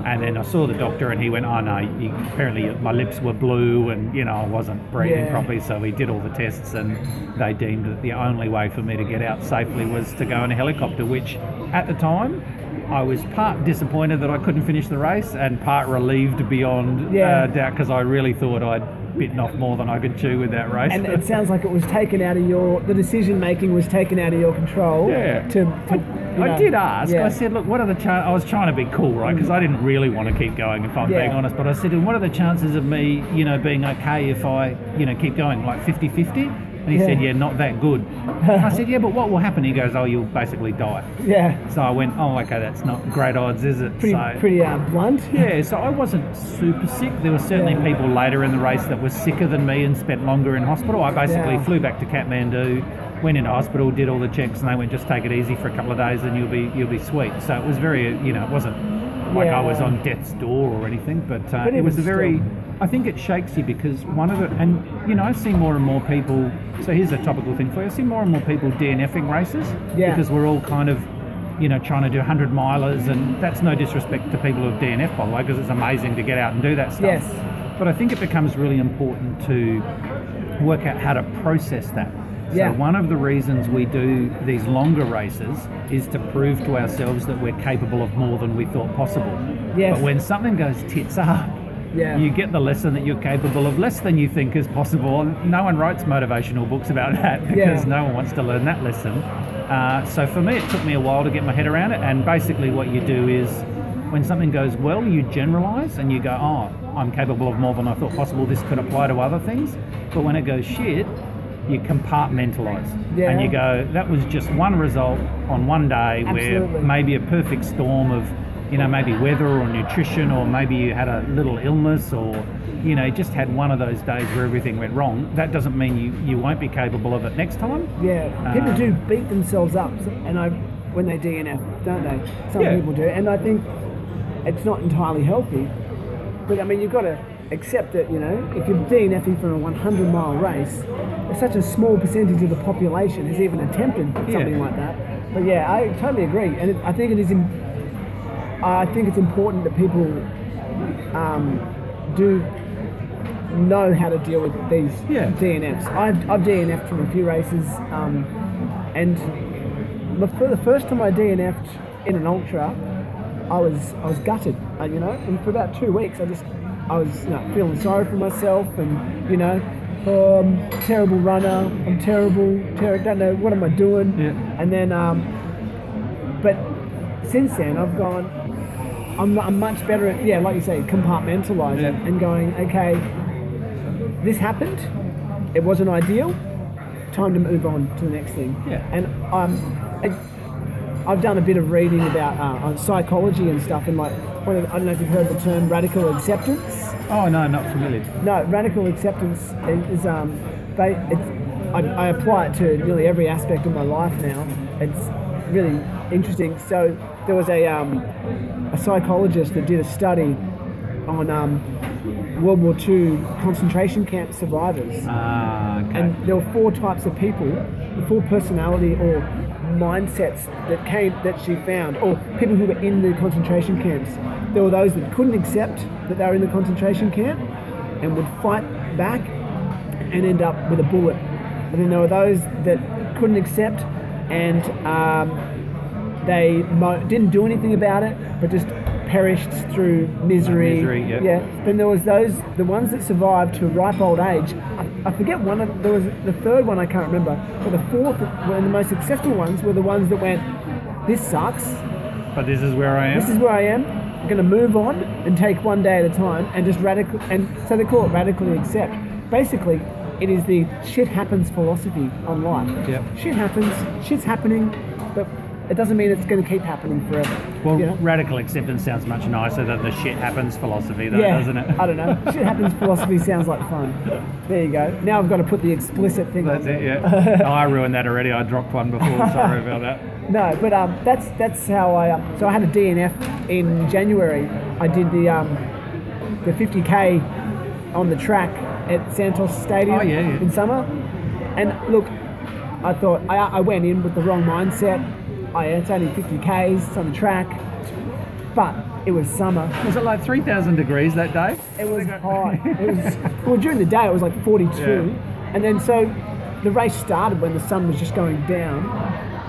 And then I saw the doctor, and he went, "Oh no, you, apparently my lips were blue, and you know I wasn't breathing Yeah. properly." So he did all the tests, and they deemed that the only way for me to get out safely was to go in a helicopter, which at the time. I was part disappointed that I couldn't finish the race, and part relieved beyond Yeah. uh, doubt because I really thought I'd bitten off more than I could chew with that race. And it [LAUGHS] sounds like it was taken out of your the decision making was taken out of your control. Yeah. To, to you I did ask. yeah. I said, "Look, what are the chances?" I was trying to be cool, right? Because I didn't really want to keep going, if I'm Yeah. being honest. But I said, "And what are the chances of me, you know, being okay if I, you know, keep going, like 50-50? And he Yeah. said, "Yeah, not that good." I said, "Yeah, but what will happen?" He goes, "Oh, you'll basically die." Yeah. So I went, "Oh, okay, that's not great odds, is it?" Pretty so, pretty uh, blunt. Yeah, so I wasn't super sick. There were certainly Yeah. people later in the race that were sicker than me and spent longer in hospital. I basically Yeah. flew back to Kathmandu, went into hospital, did all the checks, and they went, "Just take it easy for a couple of days, and you'll be you'll be sweet." So it was very, you know, it wasn't like I was on death's door or anything, but, uh, But it was a very, still. I think it shakes you because one of the, and you know, I see more and more people. So here's a topical thing for you. I see more and more people DNFing races Yeah. because we're all kind of, you know, trying to do 100 milers, and that's no disrespect to people who DNF by the way, because it's amazing to get out and do that stuff. Yes. But I think it becomes really important to work out how to process that. Yeah. So one of the reasons we do these longer races is to prove to ourselves that we're capable of more than we thought possible. Yes. But when something goes tits up, Yeah. you get the lesson that you're capable of less than you think is possible. And No one writes motivational books about [LAUGHS] that because Yeah. no one wants to learn that lesson. Uh, so for me, it took me a while to get my head around it. And basically, what you do is when something goes well, you generalize and you go, oh, I'm capable of more than I thought possible. This could apply to other things. But when it goes shit, you compartmentalize. Yeah. And you go, that was just one result on one day Absolutely. where maybe a perfect storm of you know, maybe weather or nutrition, or maybe you had a little illness, or you know, just had one of those days where everything went wrong. That doesn't mean you, you won't be capable of it next time. Yeah, people Um, do beat themselves up, and I when they DNF, don't they? Some Yeah. people do, and I think it's not entirely healthy. But I mean, you've got to accept that you know if you're DNFing for a 100 mile race, it's such a small percentage of the population has even attempted something Yeah. like that. But yeah, I totally agree, and it, I think it is. Im- I think it's important that people um, do know how to deal with these Yeah. DNFs. I've, I've DNF'd from a few races, um, and the- for the first time I DNF'd in an ultra, I was I was gutted, uh, you know. And for about two weeks, I just I was you know, feeling sorry for myself, and you know, oh, I'm terrible runner. I'm terrible. Ter- don't know what am I doing. Yeah. And then, um, but since then, I've gone. I'm, I'm much better at yeah, like you say, compartmentalizing Yeah. and going. Okay, this happened. It wasn't ideal. Time to move on to the next thing. Yeah. And um, I've done a bit of reading about uh, on psychology and stuff, and like, one of the- I don't know if you've heard the term radical acceptance. Oh no, not familiar. No, radical acceptance is, is um, they, it's, I, I apply it to nearly every aspect of my life now. It's really interesting. So there was a, um, a psychologist that did a study on um, World War II concentration camp survivors. Ah, okay. And there were four types of people, the four personality or mindsets that came that she found, or people who were in the concentration camps. There were those that couldn't accept that they were in the concentration camp and would fight back and end up with a bullet. And then there were those that couldn't accept and um, they mo- didn't do anything about it, but just perished through misery. Misery, yeah. yeah. Then there was those, the ones that survived to a ripe old age. I, I forget one of, there was the third one I can't remember, but the fourth, and the most successful ones were the ones that went, this sucks, but this is where I am. this is where I am. I'm going to move on and take one day at a time and just radical. And so they call it radically accept. Basically, it is the shit happens philosophy on life. Yep. Shit happens. Shit's happening, it doesn't mean it's going to keep happening forever. well, you know? radical acceptance sounds much nicer than the shit happens philosophy, though, yeah, doesn't it? I don't know. [LAUGHS] Shit happens philosophy sounds like fun. There you go. Now I've got to put the explicit thing That's it. Yeah. oh, I ruined that already. I dropped one before. [LAUGHS] Sorry about that. No, but um, that's that's how I. Um, so I had a DNF in January. I did the um, the 50k on the track at Santos Stadium Oh, yeah, yeah. in summer. And look, I thought I, I went in with the wrong mindset. I it's only 50k's on the track, but it was summer. Was it like 3,000 degrees that day? It was hot. It was well during the day it was like 42, Yeah. and then so the race started when the sun was just going down,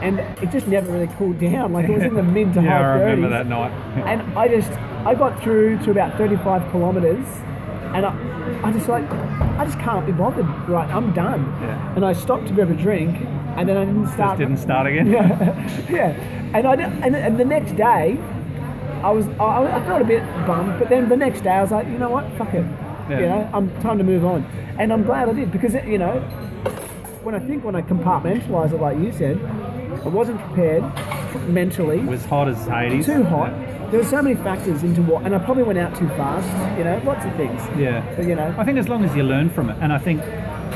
and it just never really cooled down. Like it was in the mid to [LAUGHS] yeah, high 30s. remember that night. And I just I got through to about 35 kilometers, and I, I just like I just can't be bothered. Right, I'm done. Yeah. And I stopped to grab a drink, and then I didn't Just start. didn't start again. [LAUGHS] yeah, yeah. and I did- and, and the next day, I was I, I felt a bit bummed, but then the next day I was like, you know what, fuck it, Yeah. you know, I'm time to move on, and I'm glad I did because it, you know, when I think when I compartmentalize it like you said, I wasn't prepared mentally, It was hot as Hades. too hot. There were so many factors into what, and I probably went out too fast, you know, lots of things, Yeah. but you know, I think as long as you learn from it, and I think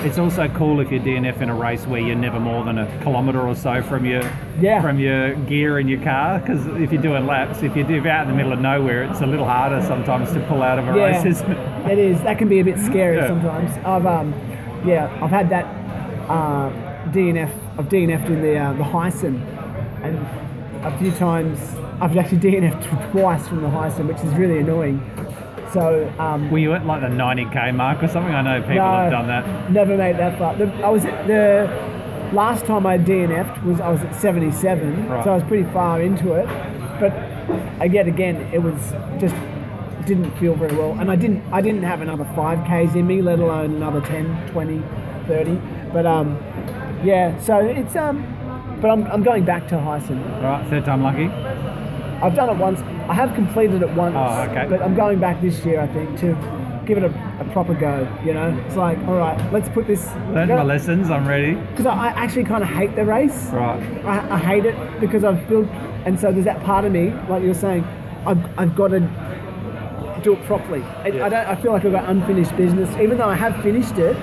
It's also cool if you're DNF in a race where you're never more than a kilometre or so from your Yeah. from your gear in your car. Because if you're doing laps, if you're out in the middle of nowhere, it's a little harder sometimes to pull out of a race, isn't it? [LAUGHS] It is. That can be a bit scary Yeah. sometimes. I've um, yeah, I've had that uh, DNF. I've DNF'd in the uh, the Heysen, and a few times I've actually DNF'd twice from the Heysen, which is really annoying. So um, Were you at like the 90k mark or something? I know people no, have done that. Never made that far. The, I was at the last time I DNF'd was I was at 77, Right. so I was pretty far into it. But again, again, it was just didn't feel very well, and I didn't I didn't have another five k's in me, let alone another 10, 20, 30. But um, yeah, so it's um, but I'm, I'm going back to Heysen. Right, third time lucky. I've done it once. I have completed it once. Oh, okay. But I'm going back this year, I think, to give it a, a proper go. You know, it's like, all right, let's put this. Learned my lessons. I'm ready. Because I, I actually kind of hate the race. Right. I, I hate it because I've built, and so there's that part of me, like you were saying, I've, I've got to do it properly. I, I don't. I feel like I've got unfinished business, even though I have finished it.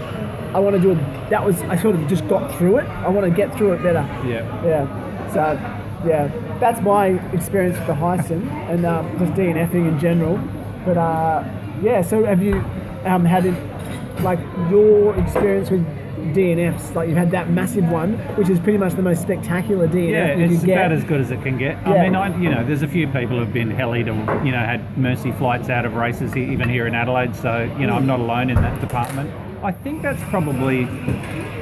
I want to do it. That was I sort of just got through it. I want to get through it better. Yeah. Yeah. So, yeah, that's my experience with the Heysen and um, just DNFing in general. But uh, yeah, so have you um, had it, like your experience with DNFs? Like you've had that massive one, which is pretty much the most spectacular DNF Yeah, you it's could get. about as good as it can get. Yeah. I mean, I, you know, there's a few people who've been hellied or you know had mercy flights out of races even here in Adelaide. So you know, I'm not alone in that department. I think that's probably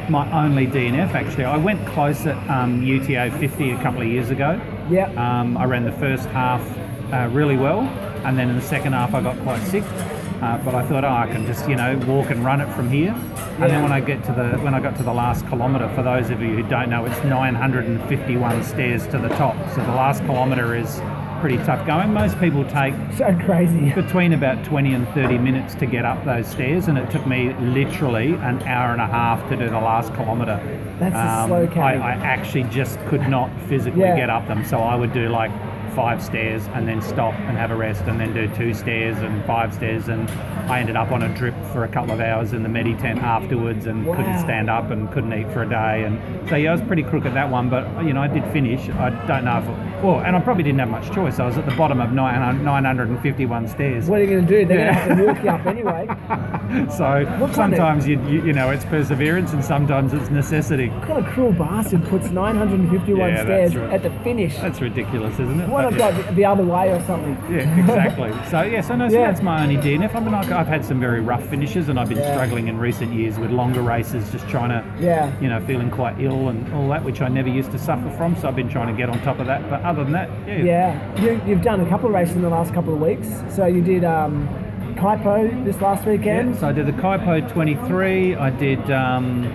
my only DNF. Actually, I went close at um, UTA 50 a couple of years ago. yeah. Um, I ran the first half uh, really well, and then in the second half I got quite sick. Uh, but I thought, oh, I can just you know walk and run it from here. And then when I get to the when I got to the last kilometre, for those of you who don't know, it's 951 stairs to the top. So the last kilometre is pretty tough going. Most people take so crazy. between about 20 and 30 minutes to get up those stairs, and it took me literally an hour and a half to do the last kilometre. That's a um, slow I. I actually just could not physically Yeah. get up them, so I would do like five stairs and then stop and have a rest and then do two stairs and five stairs and I ended up on a drip for a couple of hours in the medi tent afterwards and couldn't stand up and couldn't eat for a day and so yeah I was pretty crooked that one but you know I did finish I don't know if well and I probably didn't have much choice I was at the bottom of 900 951 stairs What are you going to do? They're Yeah. going to have to walk you up anyway. [LAUGHS] so What kind of- sometimes you, you you know it's perseverance and sometimes it's necessity What kind of cruel bastard puts 951 Yeah, stairs right. at the finish? that's ridiculous isn't it Why Not yeah. go the- the other way or something? Yeah, exactly. so yeah, so no, so Yeah. that's my only DNF. I mean, I've, I've had some very rough finishes, and I've been Yeah. struggling in recent years with longer races, just trying to, Yeah. you know, feeling quite ill and all that, which I never used to suffer from. So I've been trying to get on top of that. But other than that, yeah, Yeah, you, you've done a couple of races in the last couple of weeks. So you did um, Kuitpo this last weekend. Yeah, so I did the Kuitpo 23. I did. Um,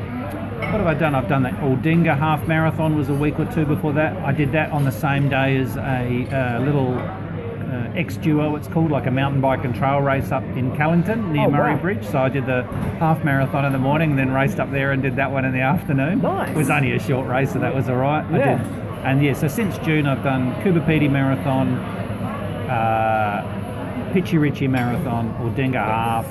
what have I done? I've done the Aldinga half marathon. Was a week or two before that. I did that on the same day as a uh, little uh, X Duo. It's called like a mountain bike and trail race up in Callington near Oh, Murray wow. Bridge. So I did the half marathon in the morning, then raced up there and did that one in the afternoon. Nice. It was only a short race, so that was all right. I Yeah. did. And yeah, so since June I've done Coober Pedy Marathon, uh, Pichi Richi Marathon, Aldinga Half,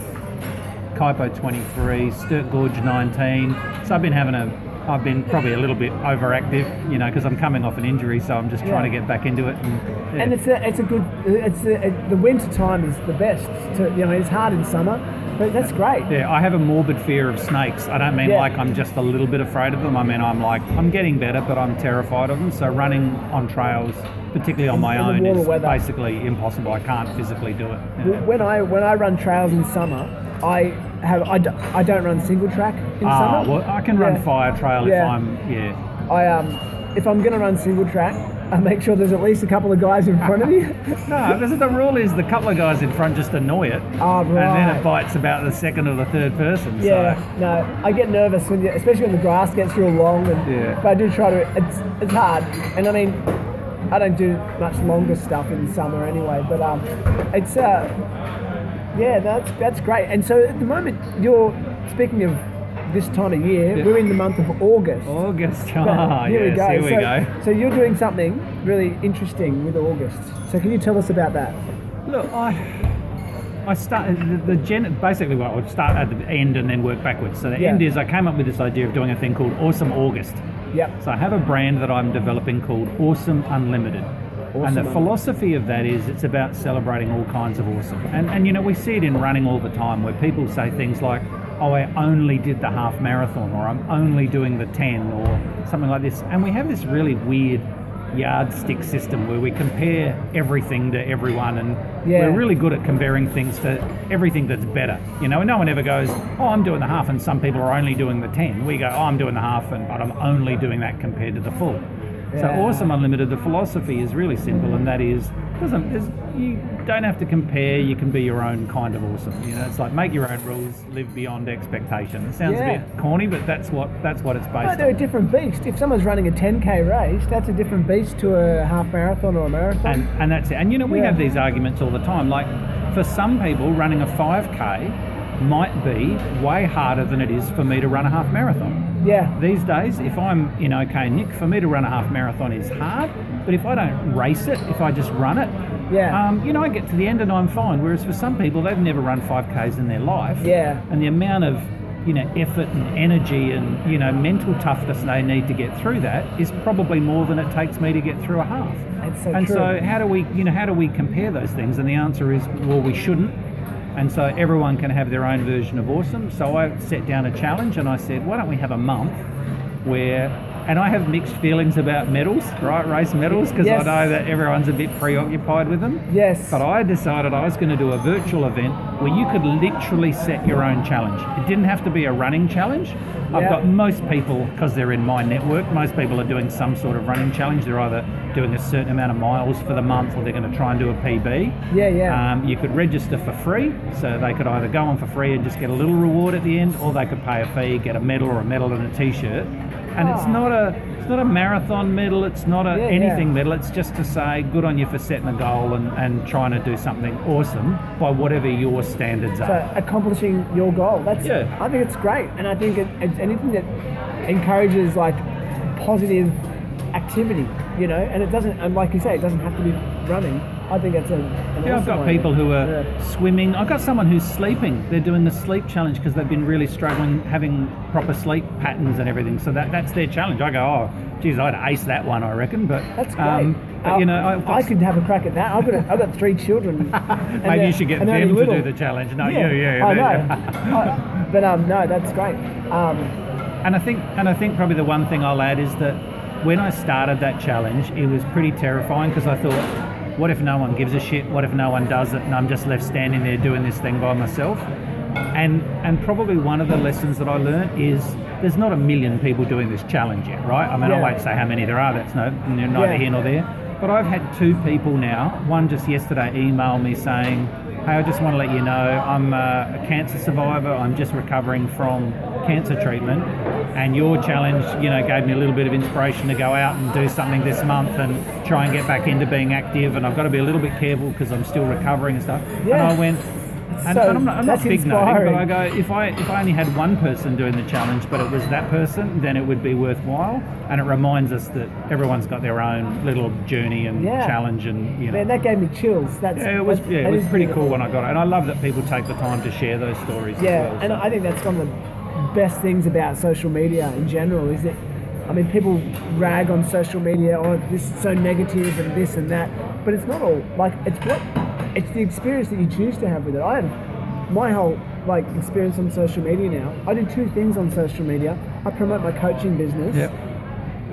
Kuitpo 23, Sturt Gorge 19. So I've been having a, I've been probably a little bit overactive, you know, because I'm coming off an injury, so I'm just trying to get back into it. And, yeah. And it's a, it's a good, it's a, it, the winter time is the best. To, you know, it's hard in summer, but that's great. Yeah, I have a morbid fear of snakes. I don't mean Yeah. like I'm just a little bit afraid of them. I mean I'm like I'm getting better, but I'm terrified of them. So running on trails, particularly on my own, is weather. basically impossible. I can't physically do it. Yeah. When I when I run trails in summer, I have I, d- I don't run single track in Ah, summer. well, I can run Yeah. fire trail Yeah. if I'm yeah. I um if I'm gonna run single track, I make sure there's at least a couple of guys in front of me. [LAUGHS] No, because the rule is the couple of guys in front just annoy it, Ah, and then it bites about the second or the third person. Yeah, So. no, I get nervous when, you, especially when the grass gets real long. And, Yeah. But I do try to. It's it's hard, and I mean, I don't do much longer stuff in summer anyway. But um, it's uh, yeah, that's that's great. And so at the moment, you're speaking of this time of year. Yeah. We're in the month of August. August. Ah, here yes, we go. here we so, go. so you're doing something really interesting with August. So can you tell us about that? Look, I I started the, the gen, basically well, I would start at the end and then work backwards. So the Yeah. end is I came up with this idea of doing a thing called Awesome August. Yep. So I have a brand that I'm developing called Awesome Unlimited. And the philosophy of that is it's about celebrating all kinds of awesome. And, and you know, we see it in running all the time where people say things like, oh, I only did the half marathon or I'm only doing the 10 or something like this. And we have this really weird yardstick system where we compare everything to everyone and Yeah. we're really good at comparing things to everything that's better. You know, and no one ever goes, oh, I'm doing the half and some people are only doing the 10. We go, oh, I'm doing the half and but I'm only doing that compared to the full. So awesome unlimited. The philosophy is really simple, and that is doesn't you don't have to compare. You can be your own kind of awesome. You know, it's like make your own rules, live beyond expectation. It sounds Yeah. a bit corny, but that's what that's what it's But based they're a different beast. If someone's running a 10k race, that's a different beast to a half marathon or a marathon. And and that's it. And you know, we Yeah. have these arguments all the time. Like for some people, running a 5k might be way harder than it is for me to run a half marathon. Yeah, These days, if I'm in okay nick, for me to run a half marathon is hard. But if I don't race it, if I just run it, yeah, um, you know, I get to the end and I'm fine. Whereas for some people, they've never run 5Ks in their life. Yeah. And the amount of, you know, effort and energy and, you know, mental toughness they need to get through that is probably more than it takes me to get through a half. So and true. so how do we, you know, how do we compare those things? And the answer is, well, we shouldn't. And so everyone can have their own version of awesome. So I set down a challenge and I said, why don't we have a month where, and I have mixed feelings about medals, right? Race medals, because Yes. I know that everyone's a bit preoccupied with them. yes, But I decided I was going to do a virtual event where you could literally set your own challenge. It didn't have to be a running challenge. I've Yeah. got most people, because they're in my network, most people are doing some sort of running challenge. They're either doing a certain amount of miles for the month or they're going to try and do a PB. yeah, yeah, Um, you could register for free, so they could either go on for free and just get a little reward at the end, or they could pay a fee, get a medal or a medal and a T-shirt. And it's not a it's not a marathon medal, it's not a Yeah, yeah. anything medal. It's just to say good on you for setting a goal and, and trying to do something awesome by whatever your standards are. so accomplishing your goal. That's Yeah. I think it's great, and I think it, it's anything that encourages like positive activity, you know. And it doesn't, and like you say, it doesn't have to be running. I think it's a. Yeah, I've got people who are Yeah. swimming. I've got someone who's sleeping. They're doing the sleep challenge because they've been really struggling having proper sleep patterns and everything. So that that's their challenge. I go, oh, geez, I'd ace that one, I reckon. But That's great. um, but you know, I, I've I could have a crack at that. I've got, a, I've got three children. [LAUGHS] Maybe you should get them to little. do the challenge. No, yeah, you, yeah, I know. [LAUGHS] I- but um, no, that's great. Um, And I think, and I think probably the one thing I'll add is that when I started that challenge, it was pretty terrifying because I thought, what if no one gives a shit? What if no one does it, and I'm just left standing there doing this thing by myself? And and probably one of the lessons that I learned is there's not a million people doing this challenge yet, right? I mean, Yeah. I won't say how many there are. That's no neither Yeah. here nor there. But I've had two people now. One just yesterday emailed me saying, "Hey, I just want to let you know I'm a cancer survivor. I'm just recovering from cancer treatment, and your challenge, you know, gave me a little bit of inspiration to go out and do something this month and try and get back into being active. And I've got to be a little bit careful because I'm still recovering and stuff." Yeah. And I went. And, So, and I'm not, I'm not big noting, but. I go, if I if I only had one person doing the challenge, but it was that person, then it would be worthwhile. And it reminds us that everyone's got their own little journey and Yeah. challenge, and you know. man, that gave me chills. That's yeah, it was yeah, it was pretty beautiful. cool when I got it, and I love that people take the time to share those stories. Yeah, as well, and. I think that's one of the best things about social media in general is that, I mean, people rag on social media, oh, this is so negative and this and that, but it's not all, like, it's what, it's the experience that you choose to have with it. I have my whole, like, experience on social media now. I do two things on social media. I promote my coaching business. Yep.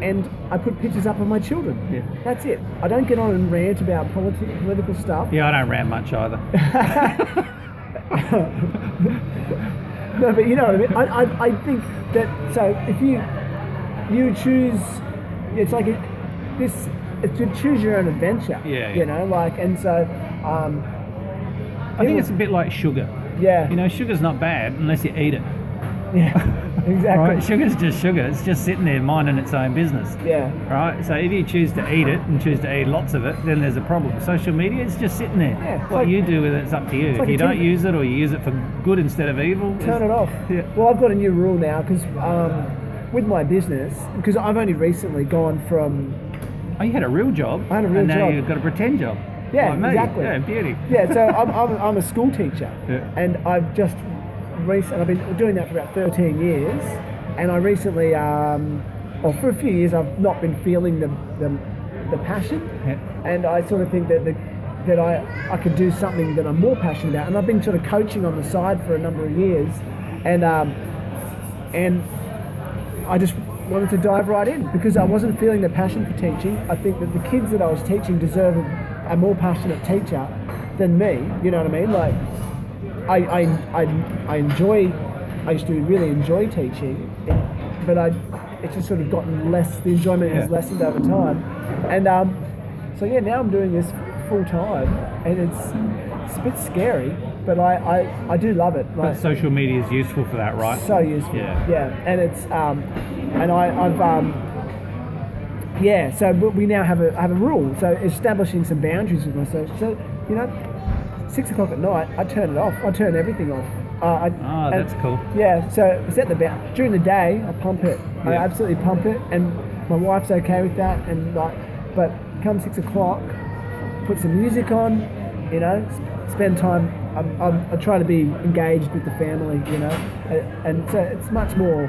And I put pictures up of my children. Yeah. That's it. I don't get on and rant about politi- political stuff. yeah, I don't rant much either. [LAUGHS] [LAUGHS] No, but you know what I mean. I, I, I think that so if you you choose, it's like a, this it's to choose your own adventure. Yeah, yeah. You know, like and so, um, I think it's a bit like sugar. yeah, You know, sugar's not bad unless you eat it. [LAUGHS] yeah, exactly. Right? Sugar's just sugar. It's just sitting there minding its own business. Yeah, Right, so if you choose to eat it and choose to eat lots of it, then there's a problem. Social media is just sitting there. Yeah, what like- you do with it's up to you. it's If you don't use it or you use it for good instead of evil, turn it off. [LAUGHS] Yeah. Well, I've got a new rule now because um, with my business, because I've only recently gone from Oh, you had a real job. I had a real and now job. you've got a pretend job. Yeah, like exactly. Yeah, beauty. Yeah, so [LAUGHS] I'm, I'm, I'm a school teacher, Yeah. and I've just recently I've been doing that for about 13 years, and I recently, um, well, for a few years, I've not been feeling the the, the passion, Yeah. and I sort of think that the, that I I could do something that I'm more passionate about, and I've been sort of coaching on the side for a number of years, and um, and I just wanted to dive right in because I wasn't feeling the passion for teaching. I think that the kids that I was teaching deserve a, a more passionate teacher than me. You know what I mean? Like, I, I, I, I enjoy, I used to really enjoy teaching, but I, it's just sort of gotten less, the enjoyment has Yeah. lessened over time. And um, so, yeah, now I'm doing this full time and it's, it's a bit scary, but I, I, I do love it. But social media is useful for that, right? so useful. Yeah. Yeah, and it's um, and I, I've um, yeah. So we- we now have a have a rule. So establishing some boundaries with myself. So you know, six o'clock at night, I turn it off. I turn everything off. Uh, I, Ah, and- that's cool. Yeah. So set the bound during the day. I pump it. I absolutely pump it, and my wife's okay with that. And like, but come six o'clock, put some music on, you know, spend time. I'm, I'm, I try to be engaged with the family, you know, and, and so it's much more.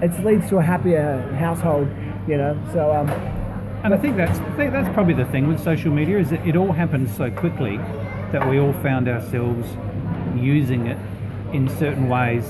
It leads to a happier household, you know. So um, And I think that's I think that's probably the thing with social media is that it all happens so quickly that we all found ourselves using it in certain ways,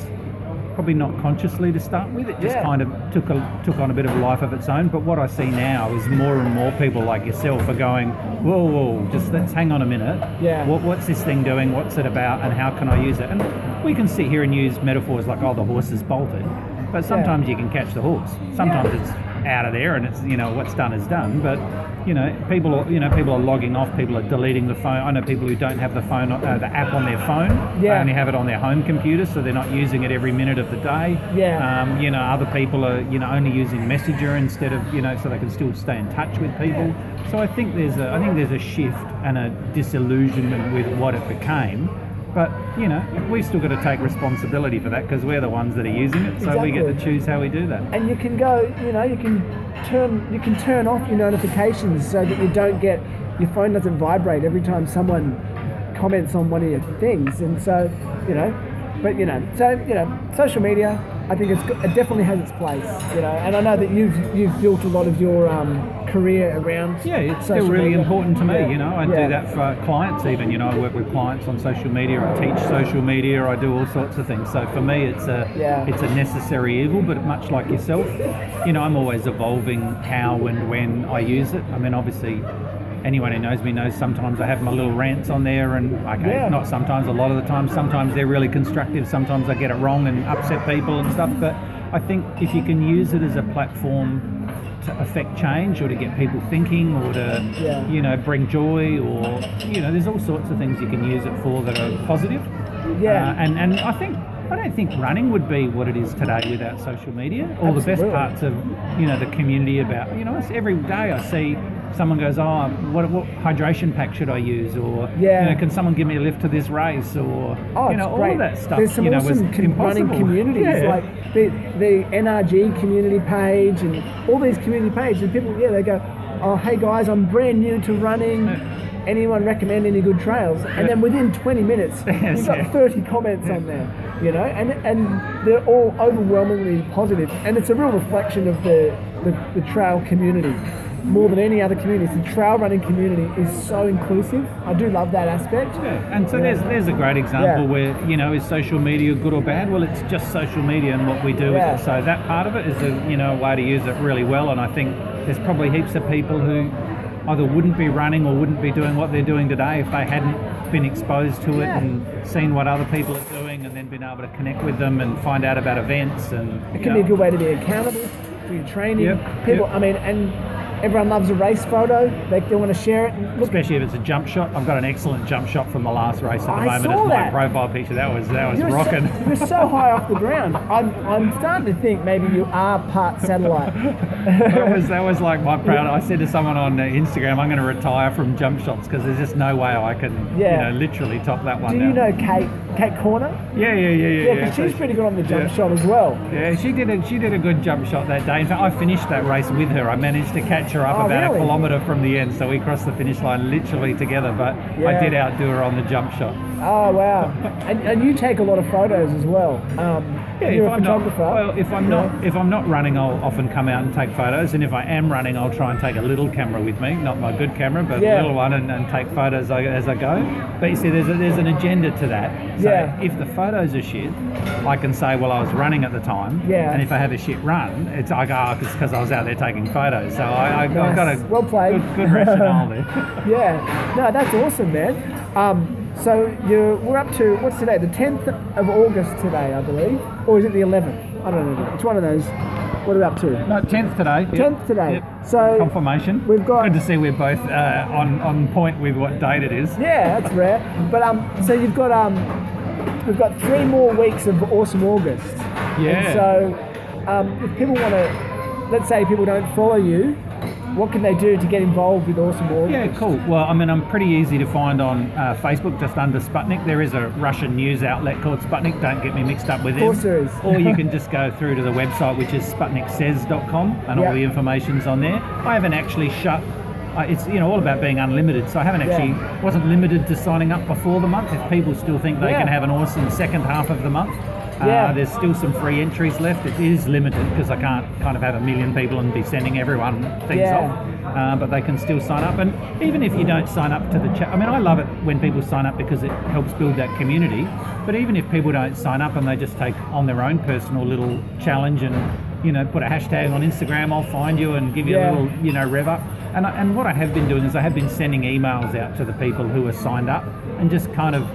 probably not consciously to start with. It just Yeah. kind of took a, took on a bit of a life of its own. But what I see now is more and more people like yourself are going, whoa, whoa, just let's hang on a minute. Yeah. What, what's this thing doing? What's it about? And how can I use it? And we can sit here and use metaphors like, oh, the horse is bolted. But sometimes you can catch the horse. Sometimes Yeah. it's out of there and it's you know what's done is done. But you know people are you know people are logging off people are deleting the phone. I know people who don't have the phone uh, the app on their phone. They only have it on their home computer so they're not using it every minute of the day. Yeah. um, you know other people are you know only using messenger instead of you know so they can still stay in touch with people. So i think there's a i think there's a shift and a disillusionment with what it became but you know we've still got to take responsibility for that because we're the ones that are using it. So we get to choose how we do that. And you can go, you know, you can turn you can turn off your notifications so that you don't get your phone doesn't vibrate every time someone comments on one of your things, and so you know, but you know, so you know, social media. I think it's, it definitely has its place, you know, and I know that you've you've built a lot of your um, career around. Yeah, it's still really media. important to me. Yeah. You know, I Yeah. do that for clients even. You know, I work with clients on social media. I teach social media. I do all sorts of things. So for me, it's a Yeah. it's a necessary evil. But much like yourself, you know, I'm always evolving how and when I use it. I mean, obviously. Anyone who knows me knows sometimes I have my little rants on there, and okay, Yeah. not sometimes, a lot of the time. Sometimes they're really constructive. Sometimes I get it wrong and upset people and stuff. But I think if you can use it as a platform to affect change or to get people thinking or to Yeah. you know bring joy or you know there's all sorts of things you can use it for that are positive Yeah. Uh, and and I think I don't think running would be what it is today without social media all the best parts of you know the community about you know it's every day I see someone goes oh what, what hydration pack should I use or Yeah. you know can someone give me a lift to this race or Oh, you know all of that stuff There's some you know awesome com- running communities Yeah. like the the NRG community page and all these community pages. And people, yeah, they go, "Oh, hey guys, I'm brand new to running. Anyone recommend any good trails?" And then within 20 minutes, [LAUGHS] Yes, you've got yeah. 30 comments on there. You know, and and they're all overwhelmingly positive, and it's a real reflection of the the, the trail community. More than any other community, the trail running community is so inclusive. I do love that aspect. Yeah, and so Yeah. there's there's a great example Yeah. where you know is social media good or bad? Well, it's just social media and what we do with it. So that part of it is a you know a way to use it really well. And I think there's probably heaps of people who either wouldn't be running or wouldn't be doing what they're doing today if they hadn't been exposed to it and seen what other people are doing and then been able to connect with them and find out about events and It can know, be a good way to be accountable for your training. Yep, People, yep. I mean, and everyone loves a race photo. They, they want to share it. Look, Especially if it's a jump shot. I've got an excellent jump shot from the last race at the I moment. saw it's that. my profile picture. That was that was you're rocking. So, you're so high off the ground. I'm, I'm starting to think maybe you are part satellite. [LAUGHS] that was that was like my proud. I said to someone on uh, Instagram, I'm going to retire from jump shots because there's just no way I can, Yeah. you know, literally top that one. Do you now. know Kate Kate Corner. Yeah, yeah, yeah, yeah. Yeah, So she's pretty good on the jump yeah. shot as well. Yeah, she did a she did a good jump shot that day. In fact, I finished that race with her. I managed to catch her up Oh, about really? a kilometre from the end, so we crossed the finish line literally together. But Yeah. I did outdo her on the jump shot. Oh wow! and, and you take a lot of photos as well. Um, Yeah, you're if a I'm not photographer. well, if I'm Yeah. not if I'm not running, I'll often come out and take photos. And if I am running, I'll try and take a little camera with me, not my good camera, but Yeah. a little one, and, and take photos as I- as I go. But you see, there's a, there's an agenda to that. So Yeah. if the photos are shit, I can say, well, I was running at the time. Yeah. And if I have a shit run, it's I go, oh, it's because I was out there taking photos. So I, I, I've got a Well played. good, good rationale there. [LAUGHS] Yeah, no, that's awesome, man. Um, so you we're up to what's today? The 10th of August today, I believe, or is it the 11th? I don't know. It's one of those. What are we up to? No, tenth today. Yep. 10th today. Yep. So Confirmation. We've got- Good to see we're both uh, on on point with what date it is. yeah, that's rare. But um, so you've got um, we've got three more weeks of awesome August. Yeah. And so um, if people want to, let's say people don't follow you, what can they do to get involved with awesome August? Yeah, cool. Well, I mean, I'm pretty easy to find on uh, Facebook, just under Sputnik. There is a Russian news outlet called Sputnik. Don't get me mixed up with it. Of course there is. or you [LAUGHS] can just go through to the website, which is sputniksays.com, and Yeah. all the information's on there. I haven't actually shut. Uh, it's you know all about being unlimited, so I haven't Yeah. actually wasn't limited to signing up before the month. If people still think they Yeah. can have an awesome second half of the month, Yeah. uh, there's still some free entries left. It is limited because I can't kind of have a million people and be sending everyone things Yeah. off uh, but they can still sign up. And even if you don't sign up to the chat, I mean, I love it when people sign up because it helps build that community. But even if people don't sign up and they just take on their own personal little challenge and you know put a hashtag on Instagram, I'll find you and give you Yeah. a little you know rev up. And I, and what I have been doing is I have been sending emails out to the people who are signed up and just kind of.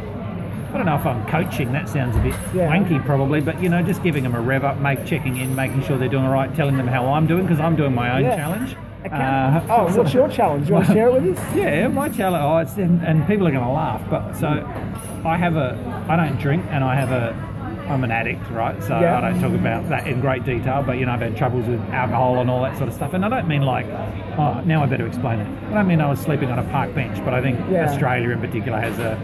I don't know if I'm coaching. That sounds a bit Yeah. wanky, probably, but you know, just giving them a rev up, make checking in, making sure they're doing all right, telling them how I'm doing because I'm doing my own Yeah. challenge. Uh, oh, [LAUGHS] what's your challenge? You want to share it with us? [LAUGHS] yeah, my challenge. Oh, it's and, and people are going to laugh, but so I have a. I don't drink, and I have a. I'm an addict, right? So Yeah. I don't talk about that in great detail, but you know I've had troubles with alcohol and all that sort of stuff, and I don't mean like. Oh, now I better explain it. I don't mean I was sleeping on a park bench, but I think Yeah. Australia in particular has a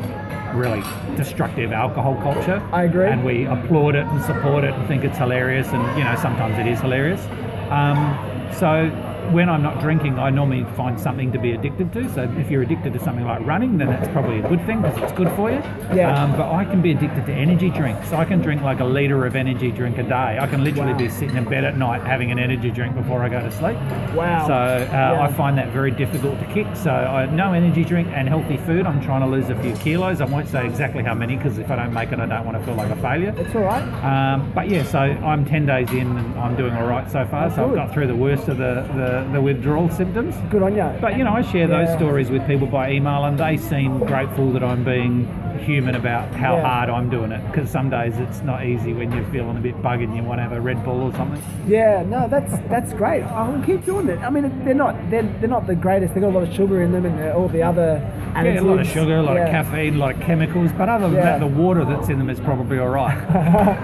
really destructive alcohol culture. I agree. And we applaud it and support it and think it's hilarious, and you know sometimes it is hilarious. Um, so when I'm not drinking, I normally find something to be addicted to. So if you're addicted to something like running, then that's probably a good thing because it's good for you. Yeah. Um, but I can be addicted to energy drinks. I can drink like a liter of energy drink a day. I can literally Wow. be sitting in bed at night having an energy drink before I go to sleep. Wow. So uh, Yeah. I find that very difficult to kick. So I no energy drink and healthy food. I'm trying to lose a few kilos. I won't say exactly how many because if I don't make it, I don't want to feel like a failure. It's all right. Um, but yeah, so I'm 10 days in and I'm doing all right so far. So I've got through the worst of the, the, the withdrawal symptoms. Good on you. But you know, I share those stories with people by email and they seem grateful that I'm being human about how Yeah. hard I'm doing it. Because some days it's not easy when you're feeling a bit buggy and you want to have a Red Bull or something. Yeah, no, that's that's great. I'll keep doing it. I mean, they're not they're, they're not the greatest. They've got a lot of sugar in them and all the other additives. Yeah, a lot of sugar, a lot Yeah. of caffeine, a lot of chemicals. But other than Yeah. that, the water that's in them is probably all right.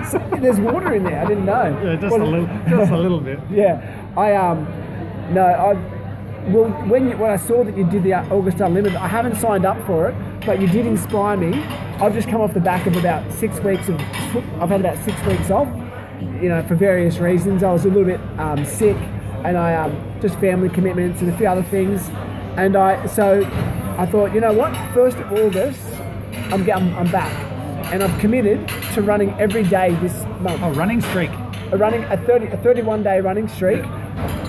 [LAUGHS] So, there's water in there. I didn't know. yeah, just Well, a little, just a little bit. [LAUGHS] Yeah, I um, no, I well when you, when I saw that you did the August Unlimited, I haven't signed up for it, but you did inspire me. I've just come off the back of about six weeks of, I've had about six weeks off, you know, for various reasons. I was a little bit um, sick, and I um, just family commitments and a few other things, and I so I thought, you know what, first of August, I'm I'm, I'm back, and I've committed to running every day this month Oh, running streak. a running a 30 a 31 day running streak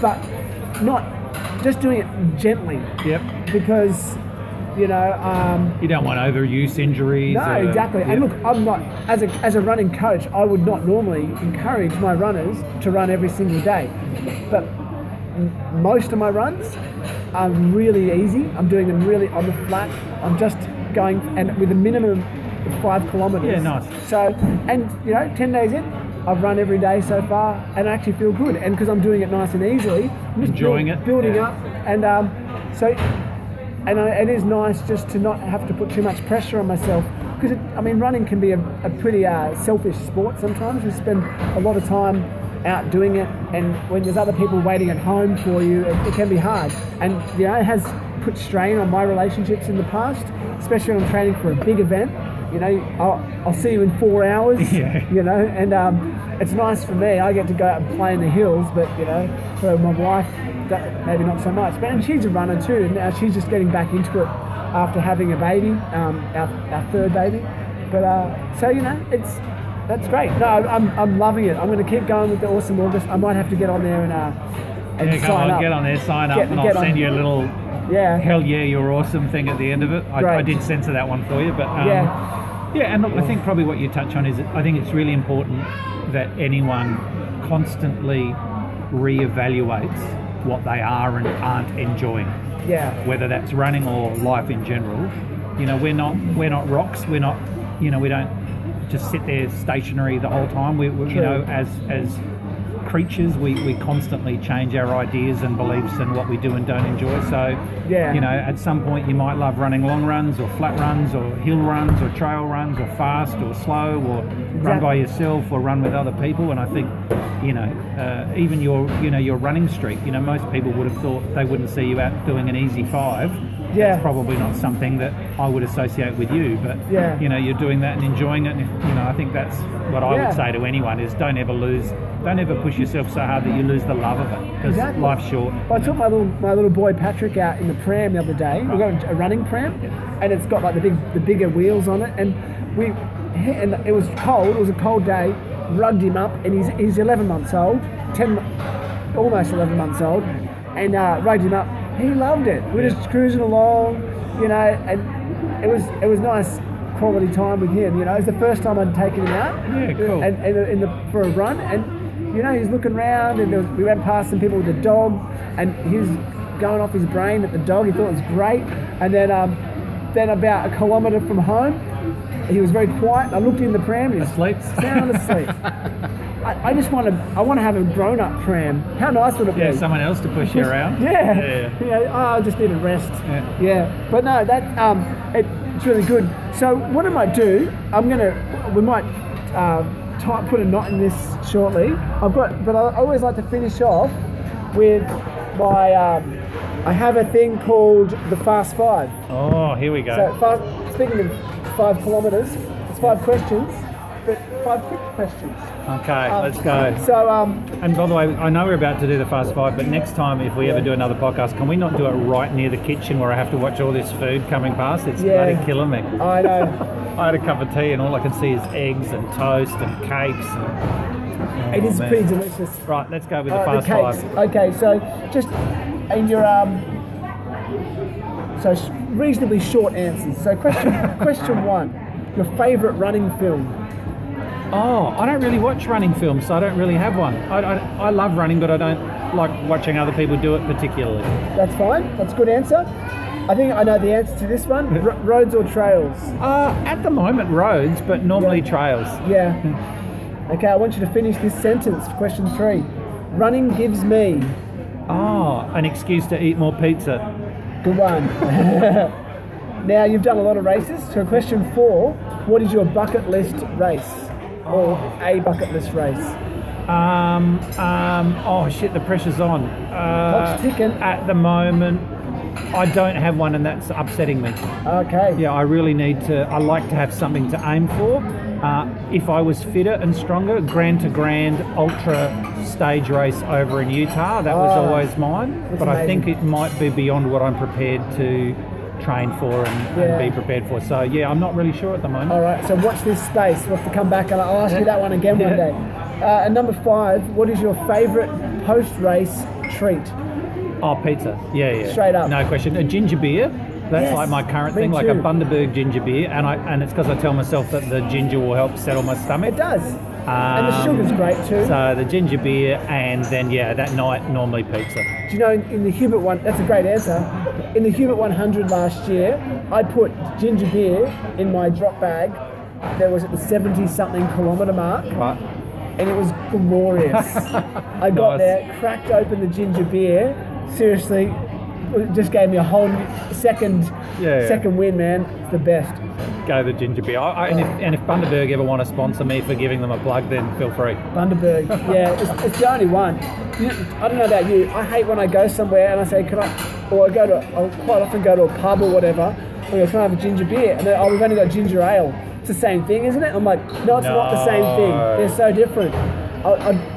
but not just doing it gently Yep. because you know um, You don't want overuse injuries. no uh, exactly yep. and look i'm not as a, as a running coach i would not normally encourage my runners to run every single day but most of my runs are really easy i'm doing them really on the flat i'm just going and with a minimum of five kilometers Yeah, nice. so and you know 10 days in I've run every day so far, and I actually feel good. And because I'm doing it nice and easily, I'm just Enjoying build- it, building yeah. up, and um, so and I, it is nice just to not have to put too much pressure on myself because I mean running can be a, a pretty uh, selfish sport sometimes. You spend a lot of time out doing it, and when there's other people waiting at home for you, it, it can be hard. And you know, it has put strain on my relationships in the past, especially when I'm training for a big event. You know, I'll, I'll see you in four hours. [LAUGHS] Yeah. You know, and um, it's nice for me. I get to go out and play in the hills, but you know, for my wife, maybe not so much. But and she's a runner too. And now she's just getting back into it after having a baby, um, our, our third baby. But uh, so you know, it's that's great. No, I'm, I'm loving it. I'm going to keep going with the awesome August. I might have to get on there and uh, and Yeah, sign on, up. get on there, sign up, Get- and I'll on. send you a little Yeah. hell yeah, you're awesome thing at the end of it. I, I did censor that one for you, but um, Yeah. yeah. And look, I think probably what you touch on is I think it's really important that anyone constantly reevaluates what they are and aren't enjoying, Yeah. whether that's running or life in general. You know, we're not we're not rocks. We're not you know we don't just sit there stationary the whole time. We, we you know as as creatures we, we constantly change our ideas and beliefs and what we do and don't enjoy. So Yeah. you know at some point you might love running long runs or flat runs or hill runs or trail runs or fast or slow or run by yourself or run with other people. And I think you know uh, even your you know your running streak. You know most people would have thought they wouldn't see you out doing an easy five. Yeah. That's probably not something that I would associate with you, but Yeah. you know you're doing that and enjoying it. And if, you know I think that's what I Yeah. would say to anyone is don't ever lose, don't ever push yourself so hard that you lose the love of it because Exactly. life's short. I took my little my little boy Patrick out in the pram the other day. We got a, running pram, and it's got like the big the bigger wheels on it. And we and it was cold. It was a cold day. Rugged him up, and he's he's 11 months old, 10, almost 11 months old, and uh, rugged him up. He loved it. We're just cruising along, you know, and it was it was nice quality time with him. You know, it was the first time I'd taken him out, Yeah, cool. and, and in the, for a run, and you know he's looking around, and was, we went past some people with a dog, and he was going off his brain at the dog. He thought it was great, and then um, then about a kilometre from home, he was very quiet. I looked in the pram, and he was Asleep? sound asleep. [LAUGHS] I, I just want to I want to have a grown up pram. How nice would it Yeah, be? Yeah, someone else to push you around. Yeah. Yeah. You know, oh, I just need a rest. Yeah. Yeah. But no, that um, it, it's really good. So what I might do, I'm gonna, we might uh, tie, put a knot in this shortly. I've got, but I always like to finish off with my. Um, I have a thing called the Fast Five. Oh, here we go. So fast, speaking of five kilometres, it's five questions, but five quick questions. Okay, Um, let's go. So um, And by the way, I know we're about to do the fast five, but next time if we ever do another podcast, can we not do it right near the kitchen where I have to watch all this food coming past? It's Yeah. bloody killing me. I know. [LAUGHS] I had a cup of tea and all I can see is eggs and toast and cakes. And, It Oh, is man. pretty delicious. Right, let's go with the Uh, fast the five. Okay, so just in your um, so reasonably short answers. So question [LAUGHS] question one, your favourite running film? Oh, I don't really watch running films, so I don't really have one. I, I, I love running, but I don't like watching other people do it particularly. That's fine. That's a good answer. I think I know the answer to this one. [LAUGHS] R- roads or trails? Uh, at the moment, roads, but normally Yeah. trails. Yeah. Okay, I want you to finish this sentence. Question three. Running gives me. Oh, an excuse to eat more pizza. Good one. [LAUGHS] now you've done a lot of races. So question four. What is your bucket list race? Or a bucket list race? Um, um, oh shit, the pressure's on. Uh, Clock's ticking. At the moment, I don't have one, and that's upsetting me. Okay. Yeah, I really need to. I like to have something to aim for. Uh, if I was fitter and stronger, grand to grand ultra stage race over in Utah, that was Oh, always mine. But I think it might be beyond what I'm prepared to train for and, Yeah. and be prepared for. So yeah, I'm not really sure at the moment. All right. So watch this space. We'll have to come back and I'll ask you that one again one day. Uh, and number five. What is your favourite post-race treat? Oh, pizza. Yeah, yeah. Straight up. No question. A ginger beer. That's Yes, like my current thing, like a too. Bundaberg ginger beer, and I and it's because I tell myself that the ginger will help settle my stomach. It does. and the Um, sugar's great too. So the ginger beer, and then yeah, that night normally pizza. Do you know in, in the Hubert one? That's a great answer. In the Hubert 100 last year, I put ginger beer in my drop bag. There was at the 70 something kilometre mark, Right. and it was glorious. [LAUGHS] I got Nice. there, cracked open the ginger beer. Seriously, just gave me a whole second Yeah, second win, man. It's the best. Go the ginger beer. I, I, and, if, and if Bundaberg ever want to sponsor me for giving them a plug, then feel free. Bundaberg. [LAUGHS] Yeah, it's, it's the only one. I don't know about you. I hate when I go somewhere and I say, "Can I?" Or I go to. I'll quite often go to a pub or whatever. I go, "Can I have a ginger beer?" And then, "Oh, we've only got ginger ale." it's the same thing, isn't it? I'm like, no, it's not the same thing. They're so different. I, I,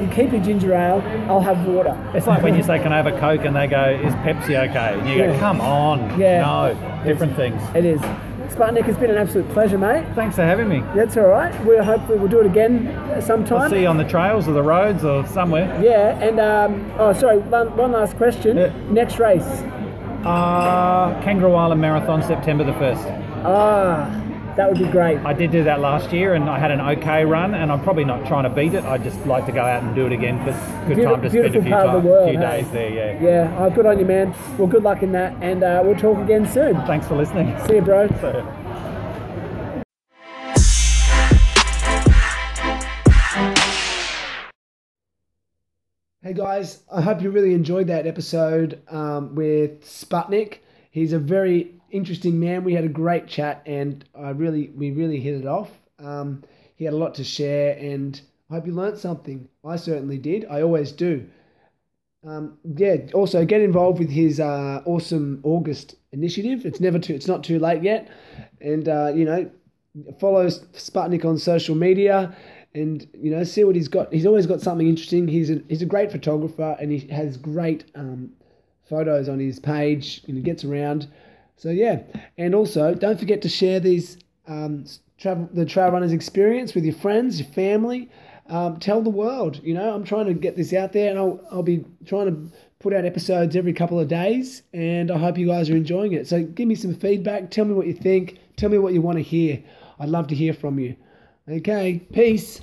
you keep your ginger ale, I'll have water. It's like when you say, "Can I have a Coke?" and they go, "Is Pepsi okay?" And you go, Yeah. "Come on, Yeah. no, different things." It is. Sputnik, it's been an absolute pleasure, mate. Thanks for having me. That's all right. We'll hopefully we'll do it again sometime. I'll see you on the trails or the roads or somewhere. Yeah, and um, oh, sorry, one, one last question. Yeah. Next race. Uh, Kangaroo Island Marathon, September the first. Ah, that would be great. I did do that last year, and I had an okay run. And I'm probably not trying to beat it. I'd just like to go out and do it again. But good Beauti- time to spend a few, part of the world, few hey? days there. Yeah. Yeah, oh, good on you, man. Well, good luck in that, and uh, we'll talk again soon. Thanks for listening. See you, bro. [LAUGHS] Hey guys, I hope you really enjoyed that episode um, with Sputnik. He's a very interesting man. We had a great chat, and I really, we really hit it off. Um, he had a lot to share, and I hope you learnt something. I certainly did. I always do. Um, yeah. Also, get involved with his uh, awesome August initiative. It's never too. It's not too late yet, and uh, you know, follow Sputnik on social media and you know see what he's got. He's always got something interesting. He's a he's a great photographer and he has great um, photos on his page and he gets around. So yeah, and also don't forget to share these um, travel the trail runners experience with your friends, your family. Um, tell the world. You know, I'm trying to get this out there, and I'll I'll be trying to put out episodes every couple of days, and I hope you guys are enjoying it. So give me some feedback. Tell me what you think. Tell me what you want to hear. I'd love to hear from you. Okay, peace.